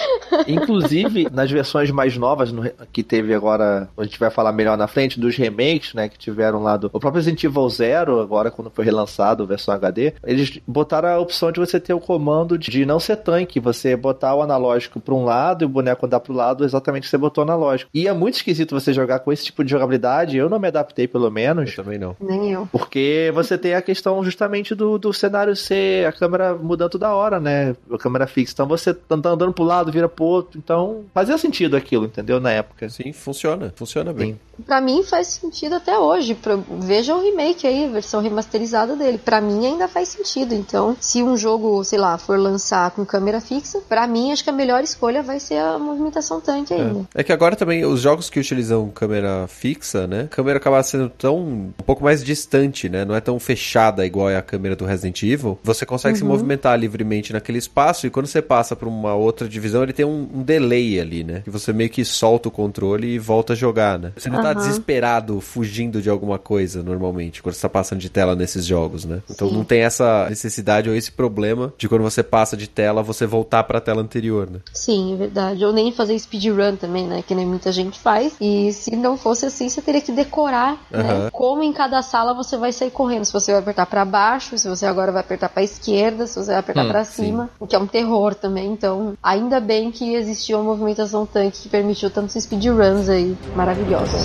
Inclusive, nas versões mais novas no- que teve agora, a gente vai falar melhor na frente, dos remakes, né, que tiveram lá do... O próprio Resident Evil Zero, agora quando foi relançado a versão HD, eles botaram a opção de você ter o comando de não ser tanque, você botar o analógico pra um lado e o boneco andar pro lado exatamente que você botou o analógico. E é muito esquisito você jogar com esse tipo de jogabilidade, eu não me adaptei pelo menos, Eu também não. Nem eu. porque você tem a questão justamente do, do cenário ser a câmera mudando toda hora, né? A câmera fixa. Então você tá andando pro lado, vira pro outro. Então fazia sentido aquilo, entendeu? Na época. Sim, funciona. Funciona bem. Pra mim faz sentido até hoje. Pra- Veja o remake aí, versão remasterizada dele. Pra mim ainda faz sentido. Então, se um jogo, sei lá, for lançar com câmera fixa, pra mim acho que a melhor escolha vai ser a movimentação tanque ainda. É. é que agora também os jogos que utilizam câmera fixa, né? A câmera acaba sendo tão um pouco mais distante, né? Não é tão fechada igual é a câmera do Resident Evil. Você consegue se movimentar livremente naquele espaço e quando você passa pra uma outra divisão, ele tem um, um delay ali, né? Que você meio que solta o controle e volta a jogar, né? Você não tá Aham. desesperado fugindo de alguma coisa normalmente quando você tá passando de tela nesses jogos, né? Então Sim. não tem essa necessidade ou esse problema de quando você passa de tela você voltar pra tela anterior, né? Sim, é verdade. Ou nem fazer speedrun também, né? Que nem muita gente faz. E se não fosse assim, você teria que decorar, né? Aham. Como em cada sala você vai sair correndo. Se você vai apertar pra baixo, se você agora vai apertar pra esquerda, se você vai apertar Hum, sim. cima. O que é um terror também. Então, ainda bem que existiu uma movimentação tanque que permitiu tantos speedruns aí maravilhosos.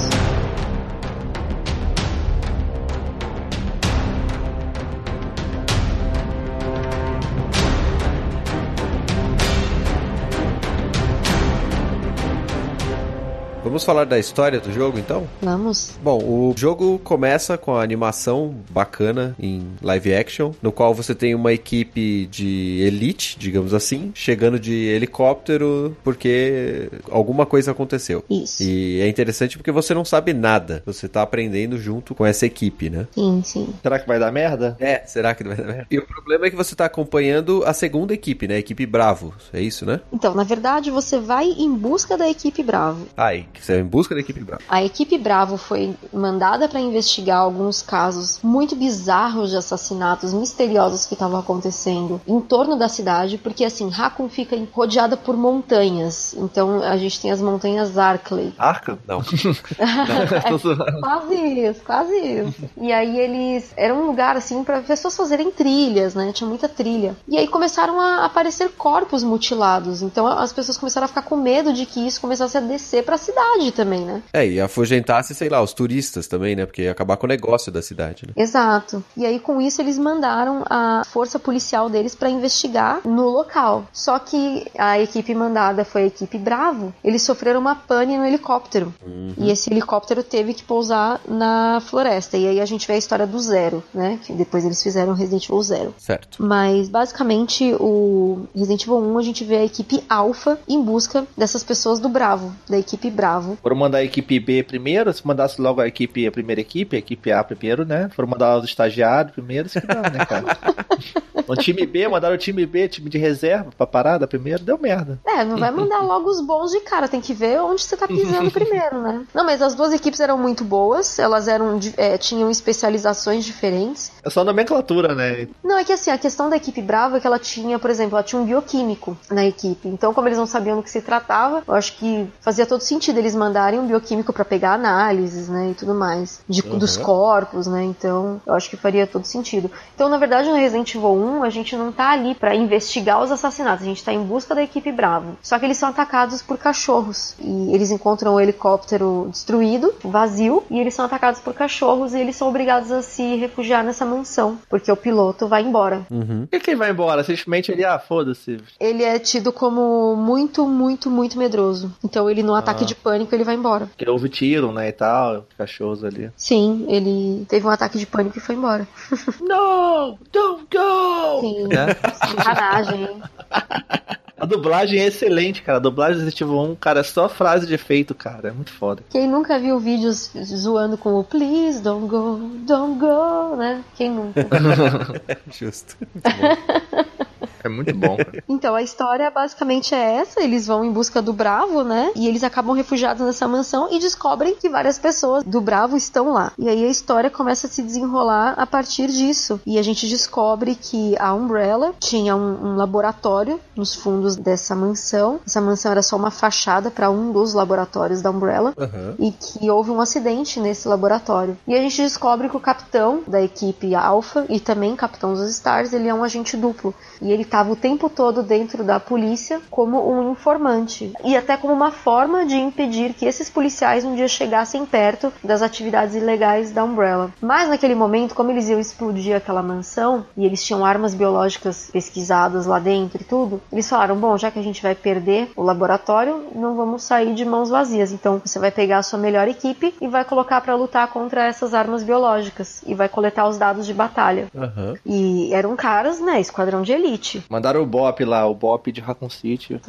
Vamos falar da história do jogo então? Vamos. Bom, o jogo começa com a animação bacana em live action, no qual você tem uma equipe de elite, digamos assim, chegando de helicóptero porque alguma coisa aconteceu. Isso. E é interessante porque você não sabe nada, você tá aprendendo junto com essa equipe, né? Sim, sim. Será que vai dar merda? É, será que vai dar merda? E o problema é que você tá acompanhando a segunda equipe, né? A equipe Bravo, é isso, né? Então, na verdade, você vai em busca da equipe Bravo. Aí, que você é em busca da equipe Bravo. A equipe Bravo foi mandada para investigar alguns casos muito bizarros de assassinatos misteriosos que estavam acontecendo em torno da cidade, porque assim, Raccoon fica rodeada por montanhas. Então a gente tem as montanhas Arkley. Arca? Não. Zoando. Quase isso, quase isso. E aí eles. Era um lugar assim para pessoas fazerem trilhas, né? Tinha muita trilha. E aí começaram a aparecer corpos mutilados. Então as pessoas começaram a ficar com medo de que isso começasse a descer pra cidade também, né? É, e afugentasse, sei lá, os turistas também, né? Porque ia acabar com o negócio da cidade, né? Exato. E aí com isso eles mandaram a força policial deles pra investigar no local. Só que a equipe mandada foi a equipe Bravo. Eles sofreram uma pane no helicóptero. E esse helicóptero teve que pousar na floresta. E aí a gente vê a história do Zero, né? Que depois eles fizeram Resident Evil Zero. Certo. Mas basicamente o Resident Evil 1 a gente vê a equipe Alpha em busca dessas pessoas do Bravo, da equipe Bravo. Foram mandar a equipe B primeiro, se mandasse logo a equipe, a primeira equipe, a equipe A primeiro, né? Foram mandar os estagiários primeiro, isso que dá, né, cara? o time B, mandaram o time B, time de reserva pra parada primeiro, deu merda. É, não vai mandar logo os bons de cara, tem que ver onde você tá pisando primeiro, né? Não, mas as duas equipes eram muito boas, elas eram é, tinham especializações diferentes. É só nomenclatura, né? Não, é que assim, a questão da equipe Brava é que ela tinha, por exemplo, ela tinha um bioquímico na equipe. Então, como eles não sabiam do que se tratava, eu acho que fazia todo sentido eles mandarem um bioquímico pra pegar análises, né, e tudo mais, de, dos corpos, né? Então, eu acho que faria todo sentido. Então, na verdade, no Resident Evil 1, a gente não tá ali pra investigar os assassinatos, a gente tá em busca da equipe Bravo. Só que eles são atacados por cachorros e eles encontram o helicóptero destruído, vazio, e eles são atacados por cachorros e eles são obrigados a se refugiar nessa mansão, porque o piloto vai embora. Uhum. E quem vai embora? Simplesmente ele, ah, foda-se. Ele é tido como muito, muito, muito medroso. Então ele no ataque Ah. de pânico ele vai embora. Porque houve tiro, né, e tal, cachorros ali. Sim, ele teve um ataque de pânico e foi embora. No! Don't go! Sim, sacanagem, hein? A dublagem é excelente, cara. A dublagem do Resident Evil 1, cara, é só frase de efeito, cara. É muito foda. Quem nunca viu vídeos zoando com o Please don't go, don't go, né? Quem nunca? Justo. Muito bom. É muito bom, cara. Então, a história basicamente é essa: eles vão em busca do Bravo, né? E eles acabam refugiados nessa mansão e descobrem que várias pessoas do Bravo estão lá. E aí a história começa a se desenrolar a partir disso. E a gente descobre que a Umbrella tinha um, um laboratório nos fundos dessa mansão. Essa mansão era só uma fachada para um dos laboratórios da Umbrella Aham. e que houve um acidente nesse laboratório. E a gente descobre que o capitão da equipe Alpha e também capitão dos Stars, ele é um agente duplo. E ele estava o tempo todo dentro da polícia como um informante e até como uma forma de impedir que esses policiais um dia chegassem perto das atividades ilegais da Umbrella. Mas naquele momento, como eles iam explodir aquela mansão e eles tinham armas biológicas pesquisadas lá dentro e tudo, eles falaram: bom, já que a gente vai perder o laboratório, não vamos sair de mãos vazias. Então você vai pegar a sua melhor equipe e vai colocar para lutar contra essas armas biológicas e vai coletar os dados de batalha. Aham. E eram caras, né? Esquadrão de elite. Mandaram o Bop lá, o Bop de Raccoon City.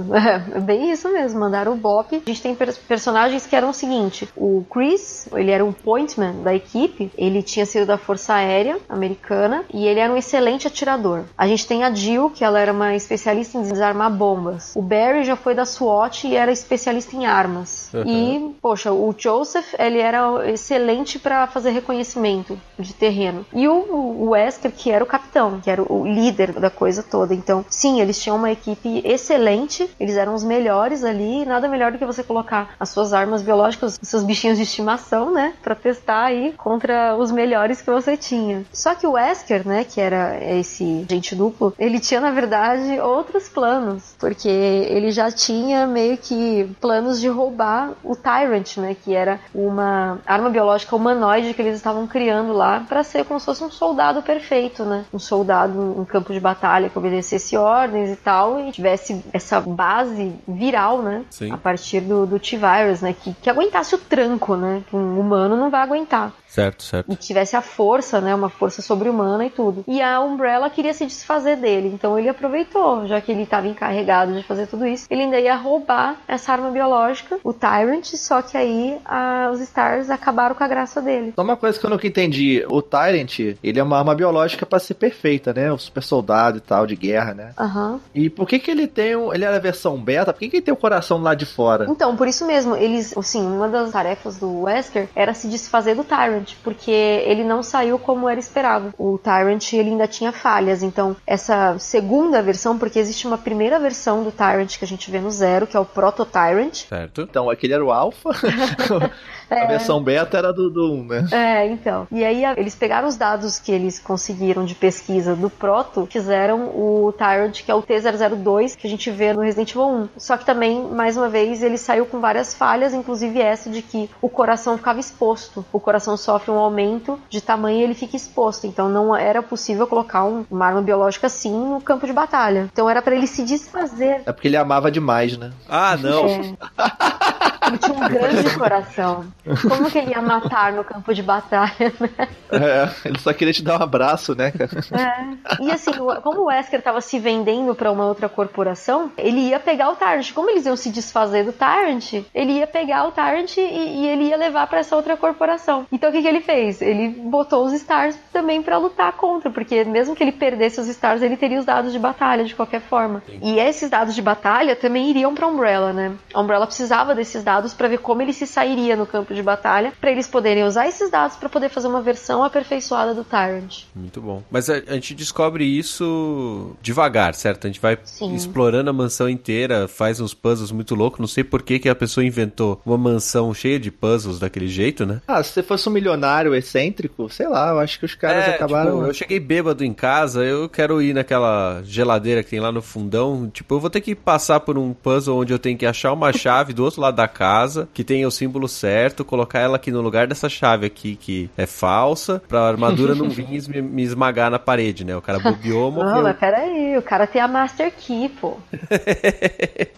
É, bem isso mesmo, mandaram o Bop. A gente tem per- personagens que eram o seguinte: o Chris, ele era um pointman da equipe, ele tinha sido da Força Aérea Americana e ele era um excelente atirador. A gente tem a Jill, que ela era uma especialista em desarmar bombas. O Barry já foi da SWAT e era especialista em armas. Uhum. E, poxa, o Joseph, ele era excelente para fazer reconhecimento de terreno. E o, o Wesker, que era o capitão, que era o líder da coisa toda. Então, sim, eles tinham uma equipe excelente, eles eram os melhores ali, e nada melhor do que você colocar as suas armas biológicas, os seus bichinhos de estimação, né, Pra testar aí contra os melhores que você tinha. Só que o Wesker, né, que era esse agente duplo, ele tinha na verdade outros planos, porque ele já tinha meio que planos de roubar o Tyrant, né, que era uma arma biológica humanoide que eles estavam criando lá pra ser como se fosse um soldado perfeito, né? Um soldado em campo de batalha que obedecesse ordens e tal e tivesse essa base viral, né? Sim. A partir do, do T-Virus, né? Que, que aguentasse o tranco, né? Que um humano não vai aguentar Certo, certo. e tivesse a força, né, uma força sobre-humana e tudo. E a Umbrella queria se desfazer dele, então ele aproveitou, já que ele estava encarregado de fazer tudo isso, ele ainda ia roubar essa arma biológica, o Tyrant, só que aí a- os Stars acabaram com a graça dele. Só uma coisa que eu nunca entendi, o Tyrant, ele é uma arma biológica pra ser perfeita, né? O super soldado e tal, de guerra, né? Aham. E por que que ele tem um... Ele era a versão beta, por que que ele tem o coração lá de fora? Então, por isso mesmo, eles, assim, uma das tarefas do Wesker era se desfazer do Tyrant, porque ele não saiu como era esperado. O Tyrant, ele ainda tinha falhas, então essa segunda versão, porque existe uma primeira versão do Tyrant que a gente vê no Zero, que é o Proto Tyrant. Certo. Então, aquele era o Alpha, a versão beta era do, do 1, né? É, então. E aí eles pegaram os dados que eles conseguiram de pesquisa do Proto, fizeram o Tyrant, que é o T002, que a gente vê no Resident Evil 1. Só que também, mais uma vez, ele saiu com várias falhas, inclusive essa de que o coração ficava exposto. O coração sofre um aumento de tamanho e ele fica exposto. Então não era possível colocar um- uma arma biológica assim no campo de batalha. Então era pra ele se desfazer. É porque ele amava demais, né? Ah, não. É. Ele tinha um grande coração. Como que ele ia matar no campo de batalha, né? É, ele só queria te dar um abraço, né, cara? É. E assim, como o Wesker tava se vendendo pra uma outra corporação, ele ia pegar o Tyrant. Como eles iam se desfazer do Tyrant, ele ia pegar o Tyrant e, e ele ia levar pra essa outra corporação. Então o que, que ele fez? Ele botou os Stars também pra lutar contra, porque mesmo que ele perdesse os Stars, ele teria os dados de batalha de qualquer forma. E esses dados de batalha também iriam pra Umbrella, né? A Umbrella precisava desses dados pra ver como ele se sairia no campo de batalha, pra eles poderem usar esses dados pra poder fazer uma versão aperfeiçoada do Tyrant. Muito bom. Mas a, a gente descobre isso devagar, certo? A gente vai Sim. explorando a mansão inteira, faz uns puzzles muito loucos. Não sei por que, que a pessoa inventou uma mansão cheia de puzzles daquele jeito, né? Ah, se você fosse um milionário excêntrico, sei lá, eu acho que os caras É, acabaram. tipo, eu cheguei bêbado em casa, eu quero ir naquela geladeira que tem lá no fundão. Tipo, eu vou ter que passar por um puzzle onde eu tenho que achar uma chave do outro lado da casa, que tem o símbolo certo, colocar ela aqui no lugar dessa chave aqui, que é falsa, pra armadura não vir me, me esmagar na parede, né? O cara bobeou, Não, morreu. mas peraí, o cara tem a Master Key, pô.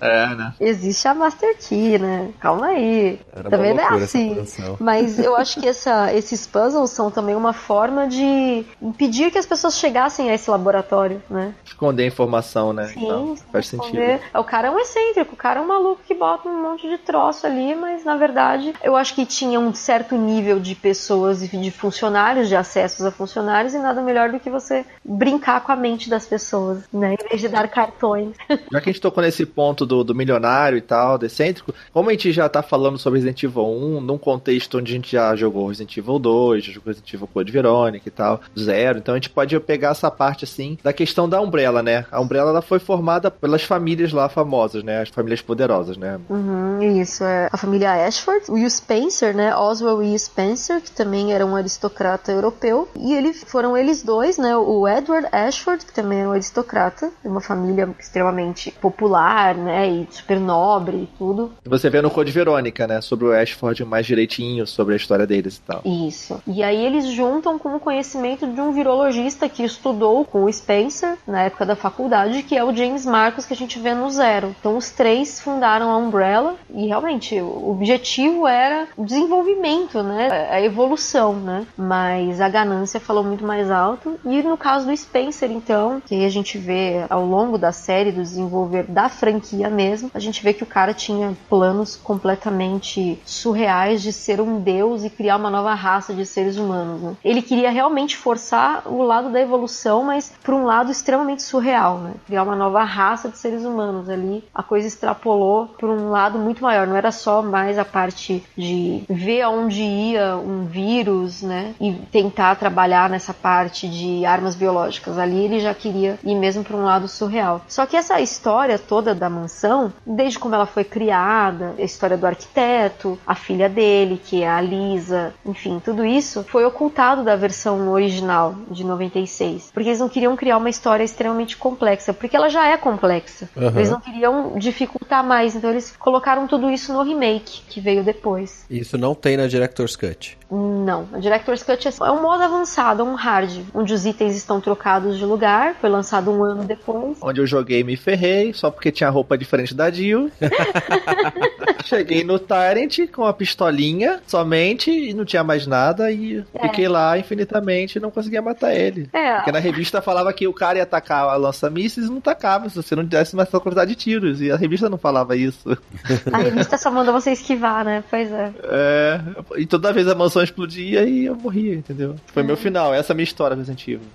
É, né? Existe a Master Key, né? Calma aí. Era também não é assim. Mas eu acho que essa- esses puzzles são também uma forma de impedir que as pessoas chegassem a esse laboratório, né? Esconder a informação, né? Sim, Então, faz esconder. sentido. O cara é um excêntrico, o cara é um maluco que bota um monte de troço ali, mas na verdade eu acho que tinha um certo nível de pessoas e de funcionários, de acessos a funcionários, e nada melhor do que você brincar com a mente das pessoas, né? Em vez de dar cartões. Já que a gente tocou nesse ponto do, do milionário e tal, do excêntrico, como a gente já tá falando sobre Resident Evil 1, num contexto onde a gente já jogou Resident Evil 2, já jogou Resident Evil Code Verônica e tal, zero, então a gente pode pegar essa parte assim da questão da Umbrella, né? A Umbrella ela foi formada pelas famílias lá famosas, né? As famílias poderosas, né? Uhum, isso, é. A família Ashford, o Spencer, né, Oswald E. Spencer, que também era um aristocrata europeu, e ele, foram eles dois, né, o Edward Ashford, que também era um aristocrata, de uma família extremamente popular, né, e super nobre e tudo. Você vê no Code Verônica, né, sobre o Ashford mais direitinho, sobre a história deles e tal. Isso. E aí eles juntam com o conhecimento de um virologista que estudou com o Spencer na época da faculdade, que é o James Marcos que a gente vê no Zero. Então os três fundaram a Umbrella e realmente o objetivo era o desenvolvimento, né, a evolução, né? Mas a ganância falou muito mais alto. E no caso do Spencer, então, que a gente vê ao longo da série, do desenvolver da franquia mesmo, a gente vê que o cara tinha planos completamente surreais de ser um deus e criar uma nova raça de seres humanos. Né? Ele queria realmente forçar o lado da evolução, mas por um lado extremamente surreal, né? Criar uma nova raça de seres humanos ali. A coisa extrapolou por um lado muito maior. Não era só mais a parte de ver aonde ia um vírus, né? E tentar trabalhar nessa parte de armas biológicas. Ali ele já queria ir mesmo para um lado surreal. Só que essa história toda da mansão, desde como ela foi criada, a história do arquiteto, a filha dele, que é a Lisa, enfim, tudo isso foi ocultado da versão original de 96. Porque eles não queriam criar uma história extremamente complexa, porque ela já é complexa. Uhum. Eles não queriam dificultar mais, então eles colocaram tudo isso no remake, que veio depois. Isso não tem na Director's Cut. Não, a Director's Cut é um modo avançado, um hard, onde os itens estão trocados de lugar, foi lançado um ano depois. Onde eu joguei e me ferrei, só porque tinha roupa diferente da Jill. Cheguei no Tyrant com a pistolinha somente e não tinha mais nada e É. fiquei lá infinitamente e não conseguia matar ele. É, Porque na revista falava que o cara ia atacar a lança-mísseis e não atacava se você não desse mais essa quantidade de tiros. E a revista não falava isso. a revista só manda você esquivar, né? Pois é. É, e toda vez a mansão explodia e eu morria, entendeu? Foi meu final, essa é a minha história Resident Evil.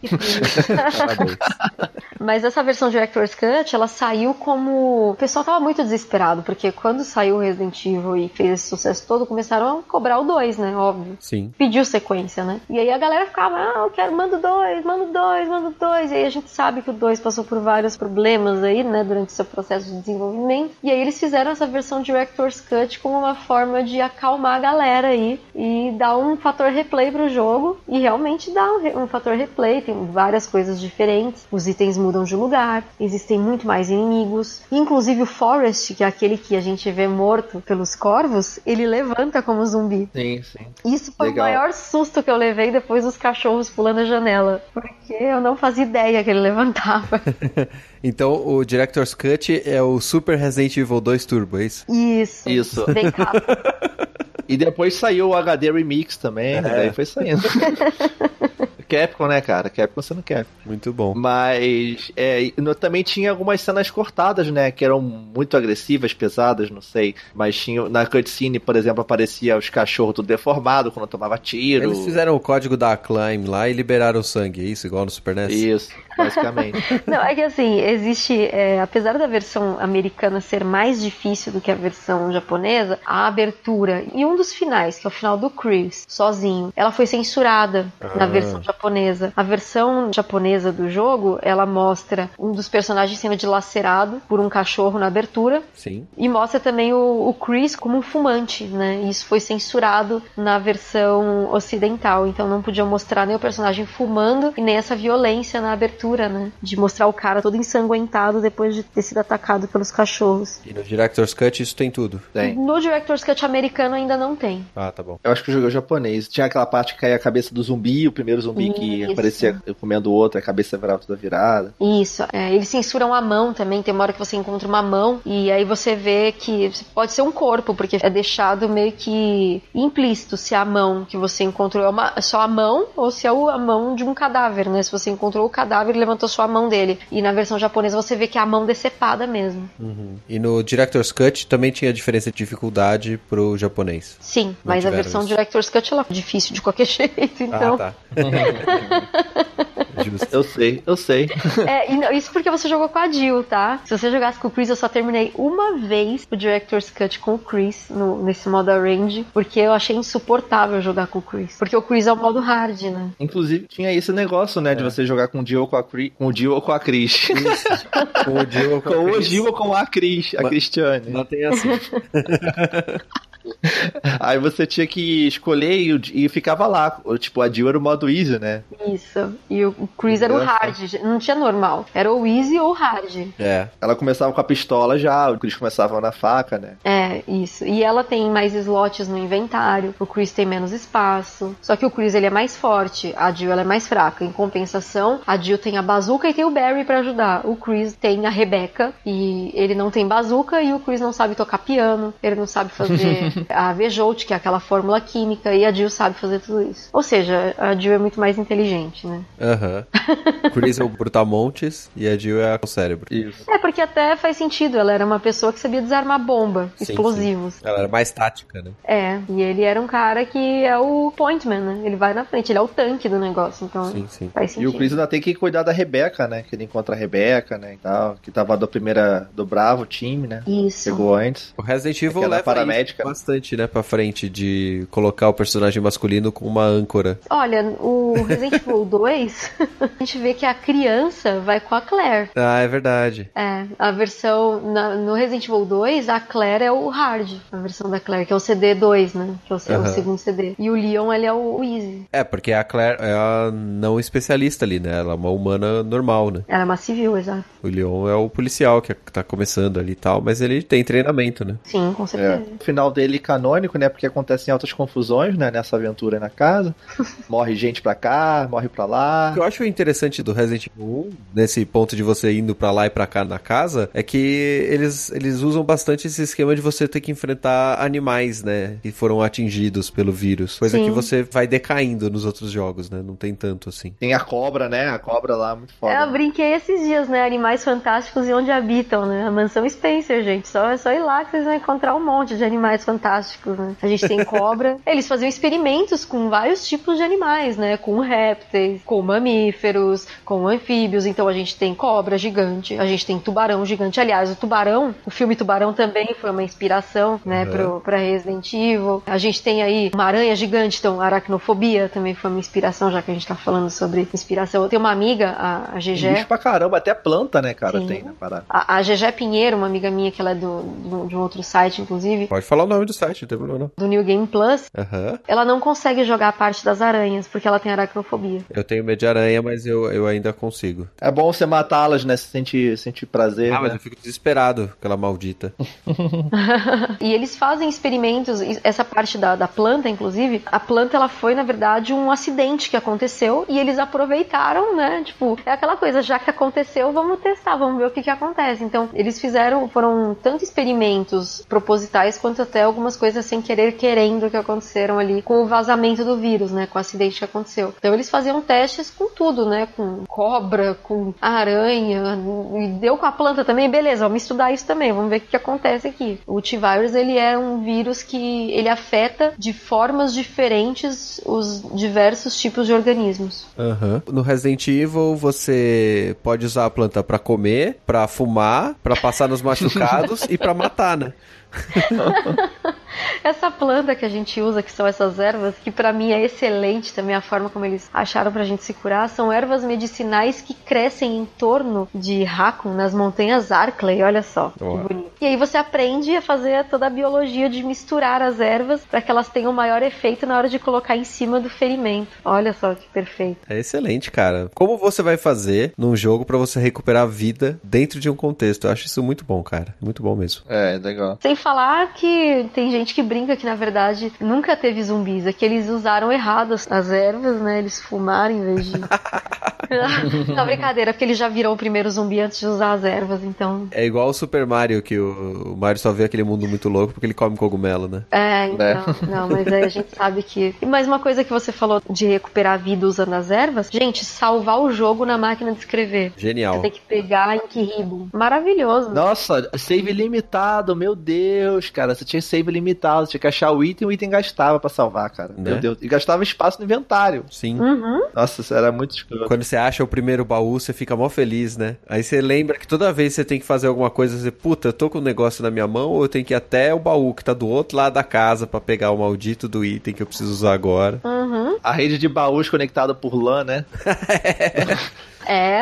Mas essa versão Director's Cut, ela saiu como. O pessoal tava muito desesperado, porque quando saiu o Resident Evil e fez esse sucesso todo, começaram a cobrar o 2, né? Óbvio. Sim. Pediu sequência, né? E aí a galera ficava, ah, eu quero, manda o 2, manda o 2, manda o 2. E aí a gente sabe que o 2 passou por vários problemas aí, né, durante seu processo de desenvolvimento. E aí eles fizeram essa versão Director's Cut como uma forma de acalmar a galera aí e dar um fator replay pro jogo. E realmente dá um, um fator replay, tem várias coisas diferentes. Os itens mudam de lugar, existem muito mais inimigos. Inclusive o Forest, que é aquele que a gente vê morto pelos corvos, ele levanta como zumbi. Sim, sim. Isso foi Legal. o maior susto que eu levei depois dos cachorros pulando a janela. Porque eu não fazia ideia que ele levantava. Então o Director's Cut é o Super Resident Evil 2 Turbo, é isso? Isso. Isso. Bem capa. E depois saiu o HD Remix também, daí foi saindo. Capcom, né, cara? Capcom sendo Capcom. Muito bom. Mas é, e no- também tinha algumas cenas cortadas, né? Que eram muito agressivas, pesadas, não sei. Mas tinha na cutscene, por exemplo, aparecia os cachorros tudo deformado quando tomava tiro. Eles fizeram o código da Acclaim lá e liberaram o sangue, é isso? Igual no Super NES? Isso, basicamente. Não, é que assim, existe, é, apesar da versão americana ser mais difícil do que a versão japonesa, a abertura e um dos finais, que é o final do Chris, sozinho, ela foi censurada na Ah. versão japonesa. A versão japonesa do jogo, ela mostra um dos personagens sendo dilacerado por um cachorro na abertura, Sim. E mostra também o, o Chris como um fumante, né? Isso foi censurado na versão ocidental, então não podia mostrar nem o personagem fumando e nem essa violência na abertura, né? De mostrar o cara todo ensanguentado depois de ter sido atacado pelos cachorros. E no Director's Cut isso tem tudo. Tem. No Director's Cut americano ainda não tem. Ah, tá bom. Eu acho que eu joguei o japonês. Tinha aquela parte que caía a cabeça do zumbi, o primeiro zumbi que Isso. aparecia comendo o outro, a cabeça virava toda virada. Isso, é, eles censuram a mão também. Tem uma hora que você encontra uma mão e aí você vê que pode ser um corpo, porque é deixado meio que implícito se a mão que você encontrou é uma- só a mão ou se é a mão de um cadáver, né? Se você encontrou o cadáver e levantou só a mão dele. E na versão japonesa você vê que é a mão decepada mesmo. Uhum. E no Director's Cut também tinha diferença de dificuldade pro japonês. Sim, mas a versão isso. Director's Cut ela é difícil de qualquer jeito, então. Ah, tá. Eu sei, eu sei. É, e não- isso porque você jogou com a Jill, tá? Se você jogasse com o Chris, eu só terminei uma vez o Director's Cut com o Chris no- nesse modo arrange, porque eu achei insuportável jogar com o Chris. Porque o Chris é o modo hard, né? Inclusive, tinha esse negócio, né, de você jogar com o Jill ou com a Cris. Com o Jill ou com a Cris. Com o Jill ou com o Chris. Jill ou com a Cris, a Mas- Cristiane. Não tem assim. Aí você tinha que escolher e, o- e ficava lá. Tipo, a Jill era o modo easy, né? Isso. E o o Chris era o hard, não tinha normal. Era o easy ou hard. É. Ela começava com a pistola já, o Chris começava na faca, né? É, isso. E ela tem mais slots no inventário, o Chris tem menos espaço. Só que o Chris ele é mais forte, a Jill ela é mais fraca. Em compensação, a Jill tem a bazuca e tem o Barry pra ajudar. O Chris tem a Rebecca e ele não tem bazuca e o Chris não sabe tocar piano, ele não sabe fazer a Vejolt, que é aquela fórmula química, e a Jill sabe fazer tudo isso. Ou seja, a Jill é muito mais inteligente, né? Aham. Chris é o Brutamontes e a Jill é o cérebro. Isso. É, porque até faz sentido, ela era uma pessoa que sabia desarmar bomba, Sim, explosivos. Ela era mais tática, né? É, e ele era um cara que é o pointman, né? Ele vai na frente, ele é o tanque do negócio, então Sim, sim. faz E sentido. o Chris ainda tem que cuidar da Rebeca, né? Que ele encontra a Rebeca, né? E tal, que tava da primeira, do Bravo time, né? Isso. Chegou antes. O Resident Evil leva paramédica. isso bastante, né, pra frente, de colocar o personagem masculino com uma âncora. Olha, o Resident Evil 2, a gente vê que a criança vai com a Claire. Ah, é verdade. É, a versão. na- no Resident Evil 2, a Claire é o hard. A versão da Claire, que é o CD2, né? Que é o, seu- o segundo CD. E o Leon, ele é o, o Easy. É, porque a Claire é a não especialista ali, né? Ela é uma humana normal, né? Ela é uma civil, exato. O Leon é o policial que tá começando ali e tal, mas ele tem treinamento, né? Sim, com É. certeza. O final dele canônico, né? Porque acontecem altas confusões, né? Nessa aventura na casa. Morre gente pra cá, morre pra lá. O que eu acho interessante do Resident Evil 1, nesse ponto de você indo pra lá e pra cá na casa, é que eles, eles usam bastante esse esquema de você ter que enfrentar animais, né? Que foram atingidos pelo vírus. Coisa Sim. que você vai decaindo nos outros jogos, né? Não tem tanto assim. Tem a cobra, né? A cobra lá, muito foda. É, eu brinquei esses dias, né? Animais fantásticos e onde habitam, né? A mansão Spencer, gente. Só, é só ir lá que vocês vão encontrar um monte de animais fantásticos, né? A gente tem cobra. Eles faziam experimentos com vários tipos de animais, né? Com répteis, com mamíferos, com anfíbios. Então a gente tem cobra gigante, a gente tem tubarão gigante. Aliás, o tubarão, o filme Tubarão também foi uma inspiração, né? Uhum. Pro, pra Resident Evil. A gente tem aí uma aranha gigante, então aracnofobia também foi uma inspiração, já que a gente tá falando sobre inspiração. Eu tenho uma amiga, a, a GG. bicho pra caramba, até planta, né, cara? Sim. Tem na parada. A, a GG Pinheiro, uma amiga minha que ela é do, do- de um outro site, inclusive, Pode falar o nome do site, não tem problema não. do New Game Plus, Aham. ela não consegue jogar a parte das aranhas, porque ela tem aracnofobia. Eu tenho medo de aranha, mas eu, eu ainda consigo. É bom você matá-las, né? Se sentir, sentir prazer. Ah, mas né? eu fico desesperado, aquela maldita. e eles fazem experimentos, essa parte da, da planta, inclusive, a planta ela foi, na verdade, um acidente que aconteceu e eles aproveitaram, né? Tipo, é aquela coisa, já que aconteceu, vamos testar, vamos ver o que que acontece. Então, eles fizeram, foram tanto experimentos propositais quanto até algumas coisas sem querer, querendo que aconteceram ali com o vazamento do vírus, né? Com o acidente que aconteceu. Então, eles faziam testes com tudo, né? Com cobra, com aranha, e deu com a planta também, beleza, vamos estudar isso também, vamos ver o que, acontece aqui. O T-Virus, ele é um vírus que ele afeta de formas diferentes os diversos tipos de organismos. Aham. No Resident Evil, você pode usar a planta pra comer, pra fumar, pra passar nos machucados e pra matar, né? Essa planta que a gente usa, que são essas ervas, que pra mim é excelente também a forma como eles acharam pra gente se curar, são ervas medicinais que crescem em torno de Hakon, nas montanhas Arklay, olha só, Uau. que bonito. E aí você aprende a fazer toda a biologia de misturar as ervas para que elas tenham maior efeito na hora de colocar em cima do ferimento. Olha só que perfeito. É excelente, cara. Como você vai fazer num jogo pra você recuperar a vida dentro de um contexto? Eu acho isso muito bom, cara. Muito bom mesmo. É, legal. Sem falar que tem gente que brinca que na verdade nunca teve zumbis, é que eles usaram errado as- as ervas, né? Eles fumaram em vez de. Não, brincadeira, porque ele já virou o primeiro zumbi antes de usar as ervas, então. É igual o Super Mario, que o, o Mario só vê aquele mundo muito louco porque ele come cogumelo, né? É, então. Não, mas aí a gente sabe que. E mais uma coisa que você falou de recuperar a vida usando as ervas, gente, salvar o jogo na máquina de escrever. Você Genial. tem que pegar em Kiribum. Maravilhoso. Nossa, save limitado, meu Deus, cara. Você tinha save limitado, você tinha que achar o item, o item gastava pra salvar, cara. Né? Meu Deus. E gastava espaço no inventário. Sim. Uhum. Nossa, isso era muito escroto. Quando você acha o primeiro baú, você fica mó feliz, né? Aí você lembra que toda vez que você tem que fazer alguma coisa, você, puta, eu tô com um negócio na minha mão, ou eu tenho que ir até o baú que tá do outro lado da casa pra pegar o maldito do item que eu preciso usar agora. Uhum. A rede de baús conectada por LAN, né? É,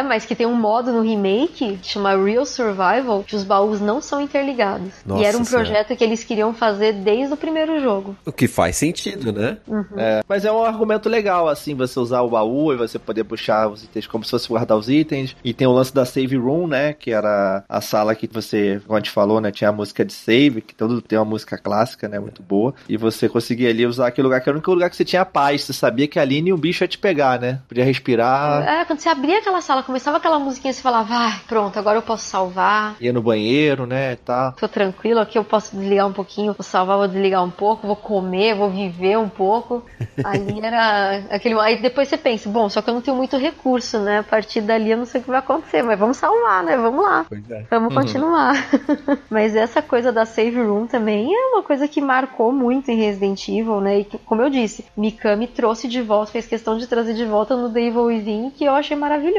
mas que tem um modo no remake que chama Real Survival, que os baús não são interligados. Nossa e era um Senhora. projeto que eles queriam fazer desde o primeiro jogo. O que faz sentido, né? É, mas é um argumento legal, assim, você usar o baú e você poder puxar os itens como se fosse guardar os itens. E tem o lance da Save Room, né? Que era a sala que você, como a gente falou, né? Tinha a música de save, que todo tem uma música clássica, né? Muito boa. E você conseguia ali usar aquele lugar que era o único lugar que você tinha paz. Você sabia que ali nenhum bicho ia te pegar, né? Podia respirar, É, quando você abria aquela sala, começava aquela musiquinha, você falava, vai, pronto, agora eu posso salvar. ia no banheiro, né? E tal. Tô tranquilo, aqui eu posso desligar um pouquinho, vou salvar, vou desligar um pouco, vou comer, vou viver um pouco. Ali era aquele. Aí depois você pensa, bom, só que eu não tenho muito recurso, né? A partir dali eu não sei o que vai acontecer, mas vamos salvar, né? Vamos lá. É. Vamos continuar. Mas essa coisa da save room também é uma coisa que marcou muito em Resident Evil, né? E que, como eu disse, Mikami trouxe de volta, fez questão de trazer de volta no The Evil Within, que eu achei maravilhoso.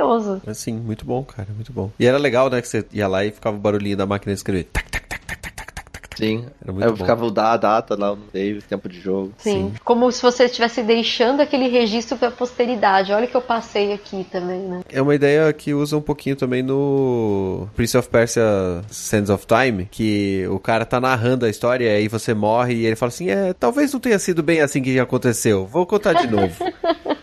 Assim, muito bom, cara, muito bom. E era legal, né, que você ia lá e ficava o barulhinho da máquina de escrever. Tac, tac, tac, tac, tac, tac, tac, tac. Sim. Era muito eu bom. ficava dar a data lá no save, tempo de jogo. Sim. Sim. Como se você estivesse deixando aquele registro pra posteridade. Olha o que eu passei aqui também, né? É uma ideia que usa um pouquinho também no Prince of Persia Sands of Time, que o cara tá narrando a história e aí você morre e ele fala assim, é, talvez não tenha sido bem assim que aconteceu, vou contar de novo.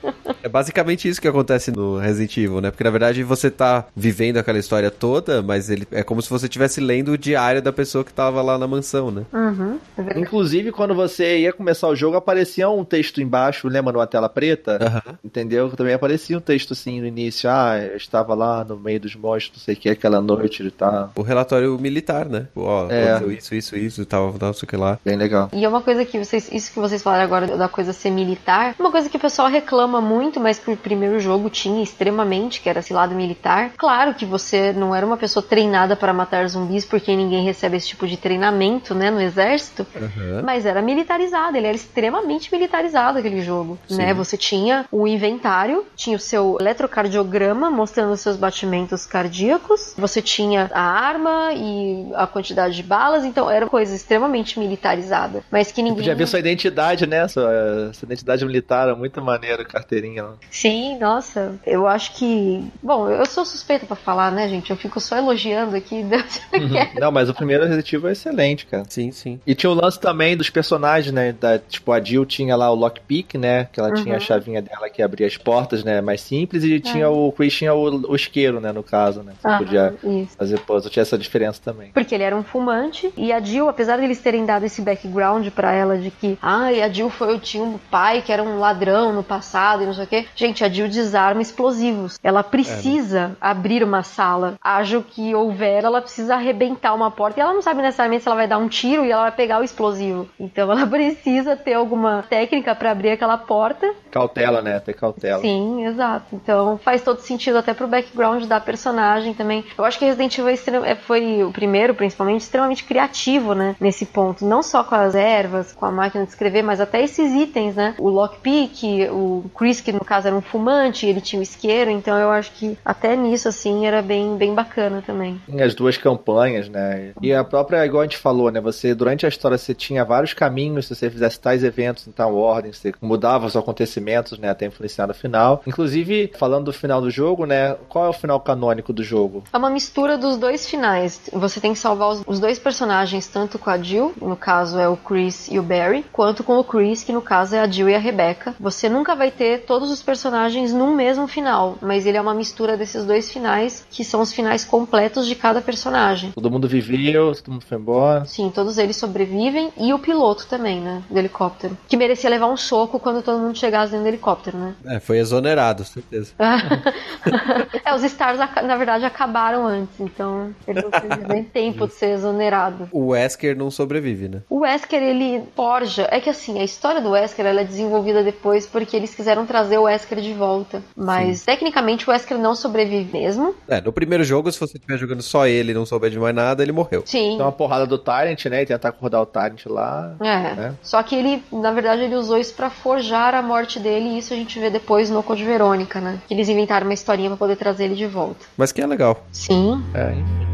É basicamente isso que acontece no Resident Evil, né? Porque na verdade você tá vivendo aquela história toda, mas ele é como se você estivesse lendo o diário da pessoa que tava lá na mansão, né? Uhum. é verdade. Inclusive, quando você ia começar o jogo, aparecia um texto embaixo, lembra numa tela preta? Aham. Entendeu? Também aparecia um texto assim no início. Ah, eu estava lá no meio dos monstros, não sei o que, aquela noite e tal. O relatório militar, né? Ó, É. aconteceu isso, isso, isso e tal, tal, não sei o que lá. Bem legal. E é uma coisa que vocês, isso que vocês falaram agora da coisa ser militar, uma coisa que o pessoal reclama muito, mas que o primeiro jogo tinha extremamente, que era esse lado militar. Claro que você não era uma pessoa treinada para matar zumbis, porque ninguém recebe esse tipo de treinamento, né, no exército. Aham. Mas era militarizado, ele era extremamente militarizado aquele jogo, Sim. né? Você tinha o inventário, tinha o seu eletrocardiograma mostrando os seus batimentos cardíacos, você tinha a arma e a quantidade de balas, então era uma coisa extremamente militarizada, mas que ninguém Podia ver sua identidade, né? Sua, sua identidade militar, é muito maneiro, carteirinha Sim, nossa, eu acho que, bom, eu sou suspeita pra falar, né, gente? Eu fico só elogiando aqui, Deus quer. Não, mas o primeiro Resident Evil é excelente, cara. Sim, sim. E tinha o lance também dos personagens, né? Da, tipo, a Jill tinha lá o lockpick, né? Que ela Uhum. tinha a chavinha dela que abria as portas, né? Mais simples. E tinha o Chris tinha o, o isqueiro, né? No caso, né? Você Ah, podia isso. fazer puzzle. Tinha essa diferença também. Porque ele era um fumante e a Jill, apesar de eles terem dado esse background pra ela de que, ai, a Jill foi, tinha um pai que era um ladrão no passado e não sei o quê. Gente, a Jill desarma explosivos. Ela precisa abrir uma sala. Haja o que houver, ela precisa arrebentar uma porta e ela não sabe necessariamente se ela vai dar um tiro e ela vai pegar o explosivo. Então ela precisa ter alguma técnica pra abrir aquela porta Cautela, né? Ter cautela. Sim, exato. Então faz todo sentido até pro background da personagem também. Eu acho que Resident Evil é é- foi o primeiro, principalmente, extremamente criativo, né? Nesse ponto. Não só com as ervas, com a máquina de escrever, mas até esses itens, né? O lockpick, o Chris, que no caso era um fumante, ele tinha um isqueiro, então eu acho que até nisso, assim, era bem, bem bacana também. As duas campanhas, né? E a própria, igual a gente falou, né? Você, durante a história, você tinha vários caminhos, se você fizesse tais eventos em tal ordem, você mudava os acontecimentos, né? Até influenciar no final. Inclusive, falando do final do jogo, né? Qual é o final canônico do jogo? É uma mistura dos dois finais. Você tem que salvar os, os dois personagens, tanto com a Jill, no caso é o Chris e o Barry, quanto com o Chris, que no caso é a Jill e a Rebecca. Você nunca vai ter todos os personagens num mesmo final, mas ele é uma mistura desses dois finais, que são os finais completos de cada personagem. Todo mundo viveu, todo mundo foi embora. Sim, todos eles sobrevivem e o piloto também, né? Do helicóptero. Que merecia levar um soco quando todo mundo chegasse dentro do helicóptero, né? É, foi exonerado, certeza. é, os Stars, na verdade, acabaram antes, então ele não teve nem tempo de ser exonerado. O Wesker não sobrevive, né? O Wesker, ele forja. É que assim, a história do Wesker ela é desenvolvida depois porque eles quiseram trazer o Wesker de volta. Mas tecnicamente o Wesker não sobrevive mesmo. É, no primeiro jogo, se você estiver jogando só ele e não souber de mais nada, ele morreu. Sim. Tem uma porrada do Tyrant, né? E tentar acordar o Tyrant lá. É. né? Só que ele, na verdade, ele usou isso pra forjar a morte dele e isso a gente vê depois no Code Verônica, né? Que eles inventaram uma historinha pra poder trazer ele de volta. Mas que é legal. Sim. É, enfim.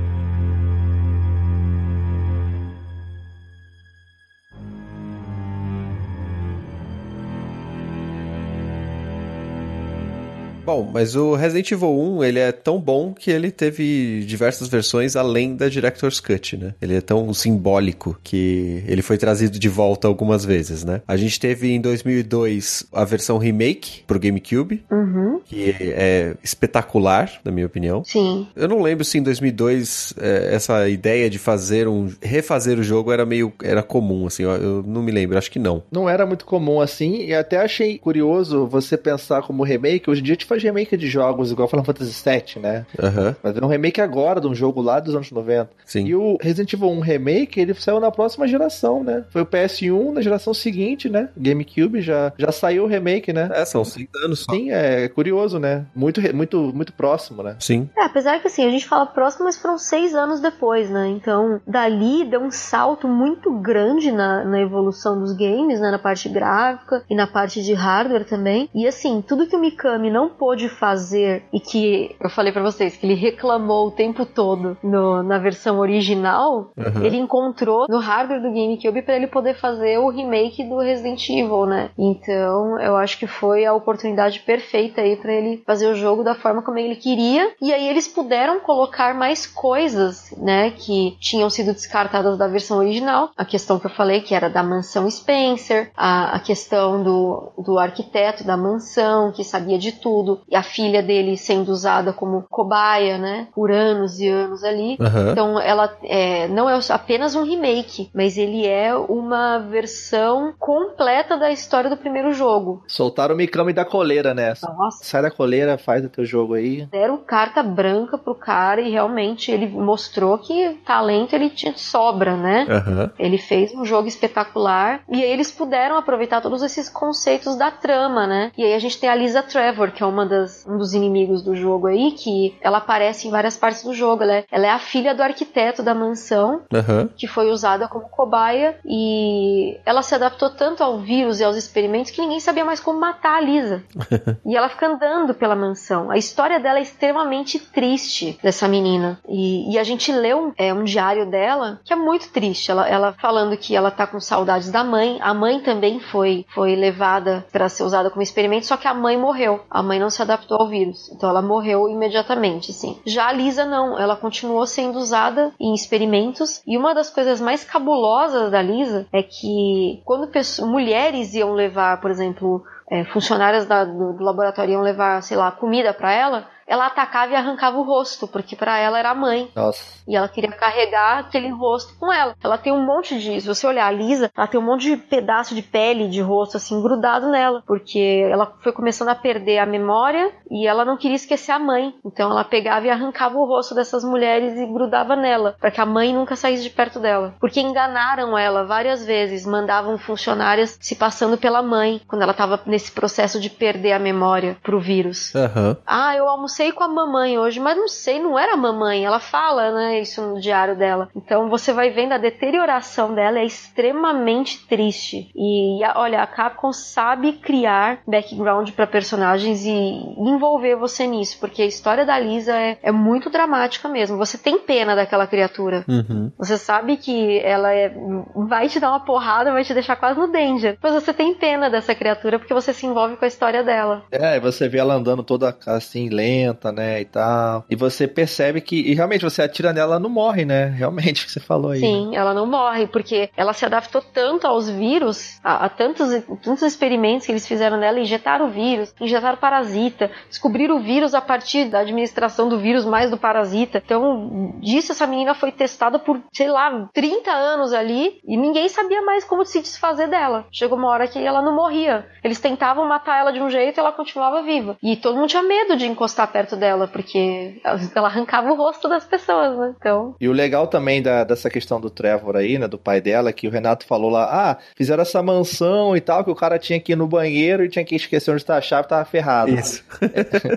Bom, mas o Resident Evil 1, ele é tão bom que ele teve diversas versões além da Director's Cut, né? Ele é tão simbólico que ele foi trazido de volta algumas vezes, né? A gente teve em 2002 a versão remake pro GameCube, Uhum. que é espetacular, na minha opinião. Sim. Eu não lembro se em 2002 é, essa ideia de fazer um refazer o jogo era meio era comum assim, eu, eu não me lembro, acho que não. Não era muito comum assim, e até achei curioso você pensar como remake. Hoje em dia a gente faz remake de jogos igual Final Fantasy VII, né? Aham. Mas é um remake agora de um jogo lá dos anos 90. Sim. E o Resident Evil 1 Remake, ele saiu na próxima geração, né? Foi o PS1 na geração seguinte, né? GameCube já, já saiu o remake, né? É, são cinco anos só. Sim, é curioso, né? Muito, muito, muito próximo, né? Sim. É, apesar que assim, a gente fala próximo, mas foram seis anos depois, né? Então, dali deu um salto muito grande na, na evolução dos games, né? Na parte gráfica e na parte de hardware também. E assim, tudo que o Mikami não pôde fazer e que eu falei pra vocês que ele reclamou o tempo todo no- na versão original, Aham. ele encontrou no hardware do GameCube pra ele poder fazer o remake do Resident Evil, né? Então, eu acho que foi a oportunidade perfeita aí pra ele fazer o jogo da forma como ele queria. E aí eles puderam colocar mais coisas, né, que tinham sido descartadas da versão original. A questão que eu falei que era da mansão Spencer, a, a questão do, do arquiteto da mansão que sabia de tudo, e a filha dele sendo usada como cobaia, né, por anos e anos ali. Aham. Então ela é, não é apenas um remake, mas ele é uma versão completa da história do primeiro jogo. Soltaram o Mikami da coleira nessa. Nossa. Sai da coleira, faz o teu jogo aí. Deram carta branca pro cara e realmente ele mostrou que talento ele tinha de sobra, né? Aham. Ele fez um jogo espetacular e aí eles puderam aproveitar todos esses conceitos da trama, né? E aí a gente tem a Lisa Trevor, que é uma das, um dos inimigos do jogo aí, que ela aparece em várias partes do jogo. Ela é, ela é a filha do arquiteto da mansão Aham. que foi usada como cobaia e ela se adaptou tanto ao vírus e aos experimentos que ninguém sabia mais como matar a Lisa. e ela fica andando pela mansão. A história dela é extremamente triste dessa menina. E, e a gente leu é, um diário dela que é muito triste. Ela, ela falando que ela tá com saudades da mãe. A mãe também foi, foi levada para ser usada como experimento, só que a mãe morreu. A mãe não se adaptou ao vírus. Então ela morreu imediatamente, assim. Já a Lisa não, ela continuou sendo usada em experimentos. E uma das coisas mais cabulosas da Lisa é que quando pesso- mulheres iam levar, por exemplo, é, funcionárias da- do, do laboratório iam levar, sei lá, comida para ela, ela atacava e arrancava o rosto, porque para ela era a mãe. Nossa. E ela queria carregar aquele rosto com ela. Ela tem um monte de. Se você olhar a Lisa, ela tem um monte de pedaço de pele de rosto assim grudado nela. Porque ela foi começando a perder a memória e ela não queria esquecer a mãe. Então ela pegava e arrancava o rosto dessas mulheres e grudava nela. para que a mãe nunca saísse de perto dela. Porque enganaram ela várias vezes. Mandavam funcionárias se passando pela mãe. Quando ela tava nesse processo de perder a memória pro vírus. Aham. Ah, eu almocei com a mamãe hoje, mas não sei, não era a mamãe. Ela fala, né, isso no diário dela. Então você vai vendo a deterioração dela é extremamente triste. E olha, a Capcom sabe criar background pra personagens e envolver você nisso, porque a história da Lisa é, é muito dramática mesmo. Você tem pena daquela criatura. Uhum. Você sabe que ela é, vai te dar uma porrada, vai te deixar quase no danger. Mas você tem pena dessa criatura porque você se envolve com a história dela. É, e você vê ela andando toda assim, lenta, né, e tal. E você percebe que, e realmente, você atira nela, ela não morre, né? Realmente, que você falou aí. né? Sim, ela não morre, porque ela se adaptou tanto aos vírus, a, a tantos, tantos experimentos que eles fizeram nela, injetaram o vírus, injetaram o parasita, descobriram o vírus a partir da administração do vírus mais do parasita. Então, disso essa menina foi testada por, sei lá, 30 anos ali e ninguém sabia mais como se desfazer dela. Chegou uma hora que ela não morria. Eles tentavam matar ela de um jeito e ela continuava viva. E todo mundo tinha medo de encostar perto dela, porque ela arrancava o rosto das pessoas, né? Então, E o legal também da- dessa questão do Trevor aí, né, do pai dela, que o Renato falou lá, ah, fizeram essa mansão e tal, que o cara tinha que ir no banheiro e tinha que esquecer onde tá a chave, tava ferrado. Isso.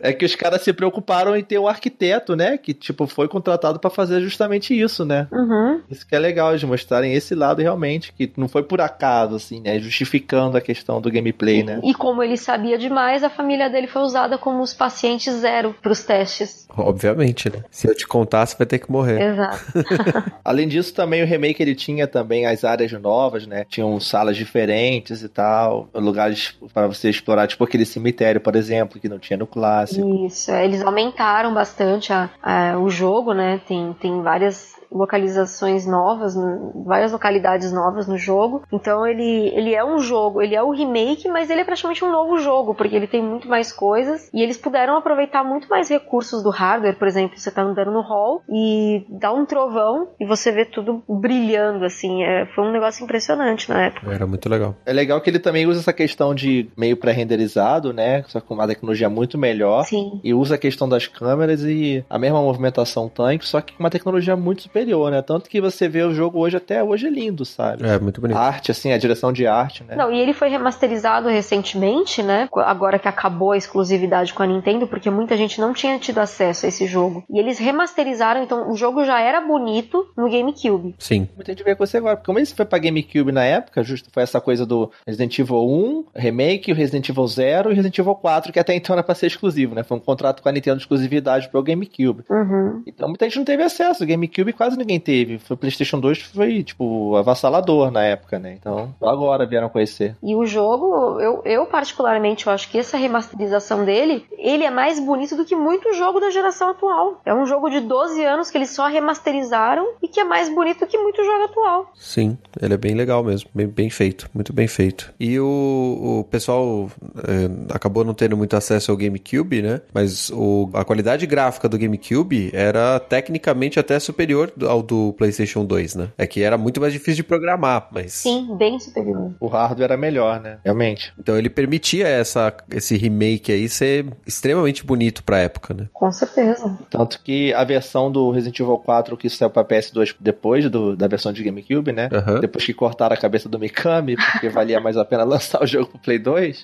É que os caras se preocuparam em ter um arquiteto, né, que, tipo, foi contratado pra fazer justamente isso, né. uhum. Isso que é legal, de mostrarem esse lado realmente, que não foi por acaso, assim, né, justificando a questão do gameplay, né. E como ele sabia demais, a família dele foi usada como os pacientes zero pros testes. Obviamente, né? Se eu te contar, você vai ter que morrer. Exato. Além disso, também o remake ele tinha também as áreas novas, né? Tinham salas diferentes e tal, lugares para você explorar, tipo aquele cemitério, por exemplo, que não tinha no clássico. Isso, é, eles aumentaram bastante a, a- o jogo, né? Tem, tem várias localizações novas, no- várias localidades novas no jogo. Então ele, ele é um jogo, ele é o remake, mas ele é praticamente um novo jogo, porque ele tem muito mais coisas e eles puderam aproveitar muito mais recursos do hardware, por exemplo, você tá andando no hall e dá um trovão e você vê tudo brilhando assim, é, foi um negócio impressionante na época. Era muito legal. É legal que ele também usa essa questão de meio pré-renderizado, né? Só com uma tecnologia muito melhor. Sim. E usa a questão das câmeras e a mesma movimentação tanque, só que com uma tecnologia muito superior, né? Tanto que você vê o jogo hoje até hoje é lindo, sabe? É, muito bonito. A arte, assim, a direção de arte, né? Não, e ele foi remasterizado recentemente, né? Agora que acabou a exclusividade com a Nintendo, porque muita gente não tinha tido acesso a esse jogo. E eles remasterizaram, então o jogo já era bonito no GameCube. Sim. Muita gente vê com você agora, porque como ele foi pra GameCube na época, justo foi essa coisa do Resident Evil 1, Remake, o Resident Evil 0 e o Resident Evil 4, que até então era pra ser exclusivo, né? Foi um contrato com a Nintendo de exclusividade pro GameCube. Uhum. Então muita gente não teve acesso, o GameCube quase ninguém teve. Foi o PlayStation 2 foi, tipo, avassalador na época, né? Então, agora vieram conhecer. E o jogo, eu, eu particularmente, eu acho que essa remasterização dele, ele é mais bonito do que muito jogo da geração atual. É um jogo de 12 anos que eles só remasterizaram e que é mais bonito do que muito jogo atual. Sim, ele é bem legal mesmo, bem, bem feito, muito bem feito. E o, o pessoal é, acabou não tendo muito acesso ao GameCube, né? Mas o, a qualidade gráfica do GameCube era tecnicamente até superior ao do PlayStation 2, né? É que era muito mais difícil de programar, mas. Sim, bem superior. O hardware era melhor, né? Realmente. Então ele permitia essa, esse remake aí ser extremamente bonito pra época, né? Com certeza. Tanto que a versão do Resident Evil 4 que saiu pra PS2 depois do, da versão de GameCube, né? Aham. Depois que cortaram a cabeça do Mikami, porque valia mais a pena lançar o jogo pro Play 2,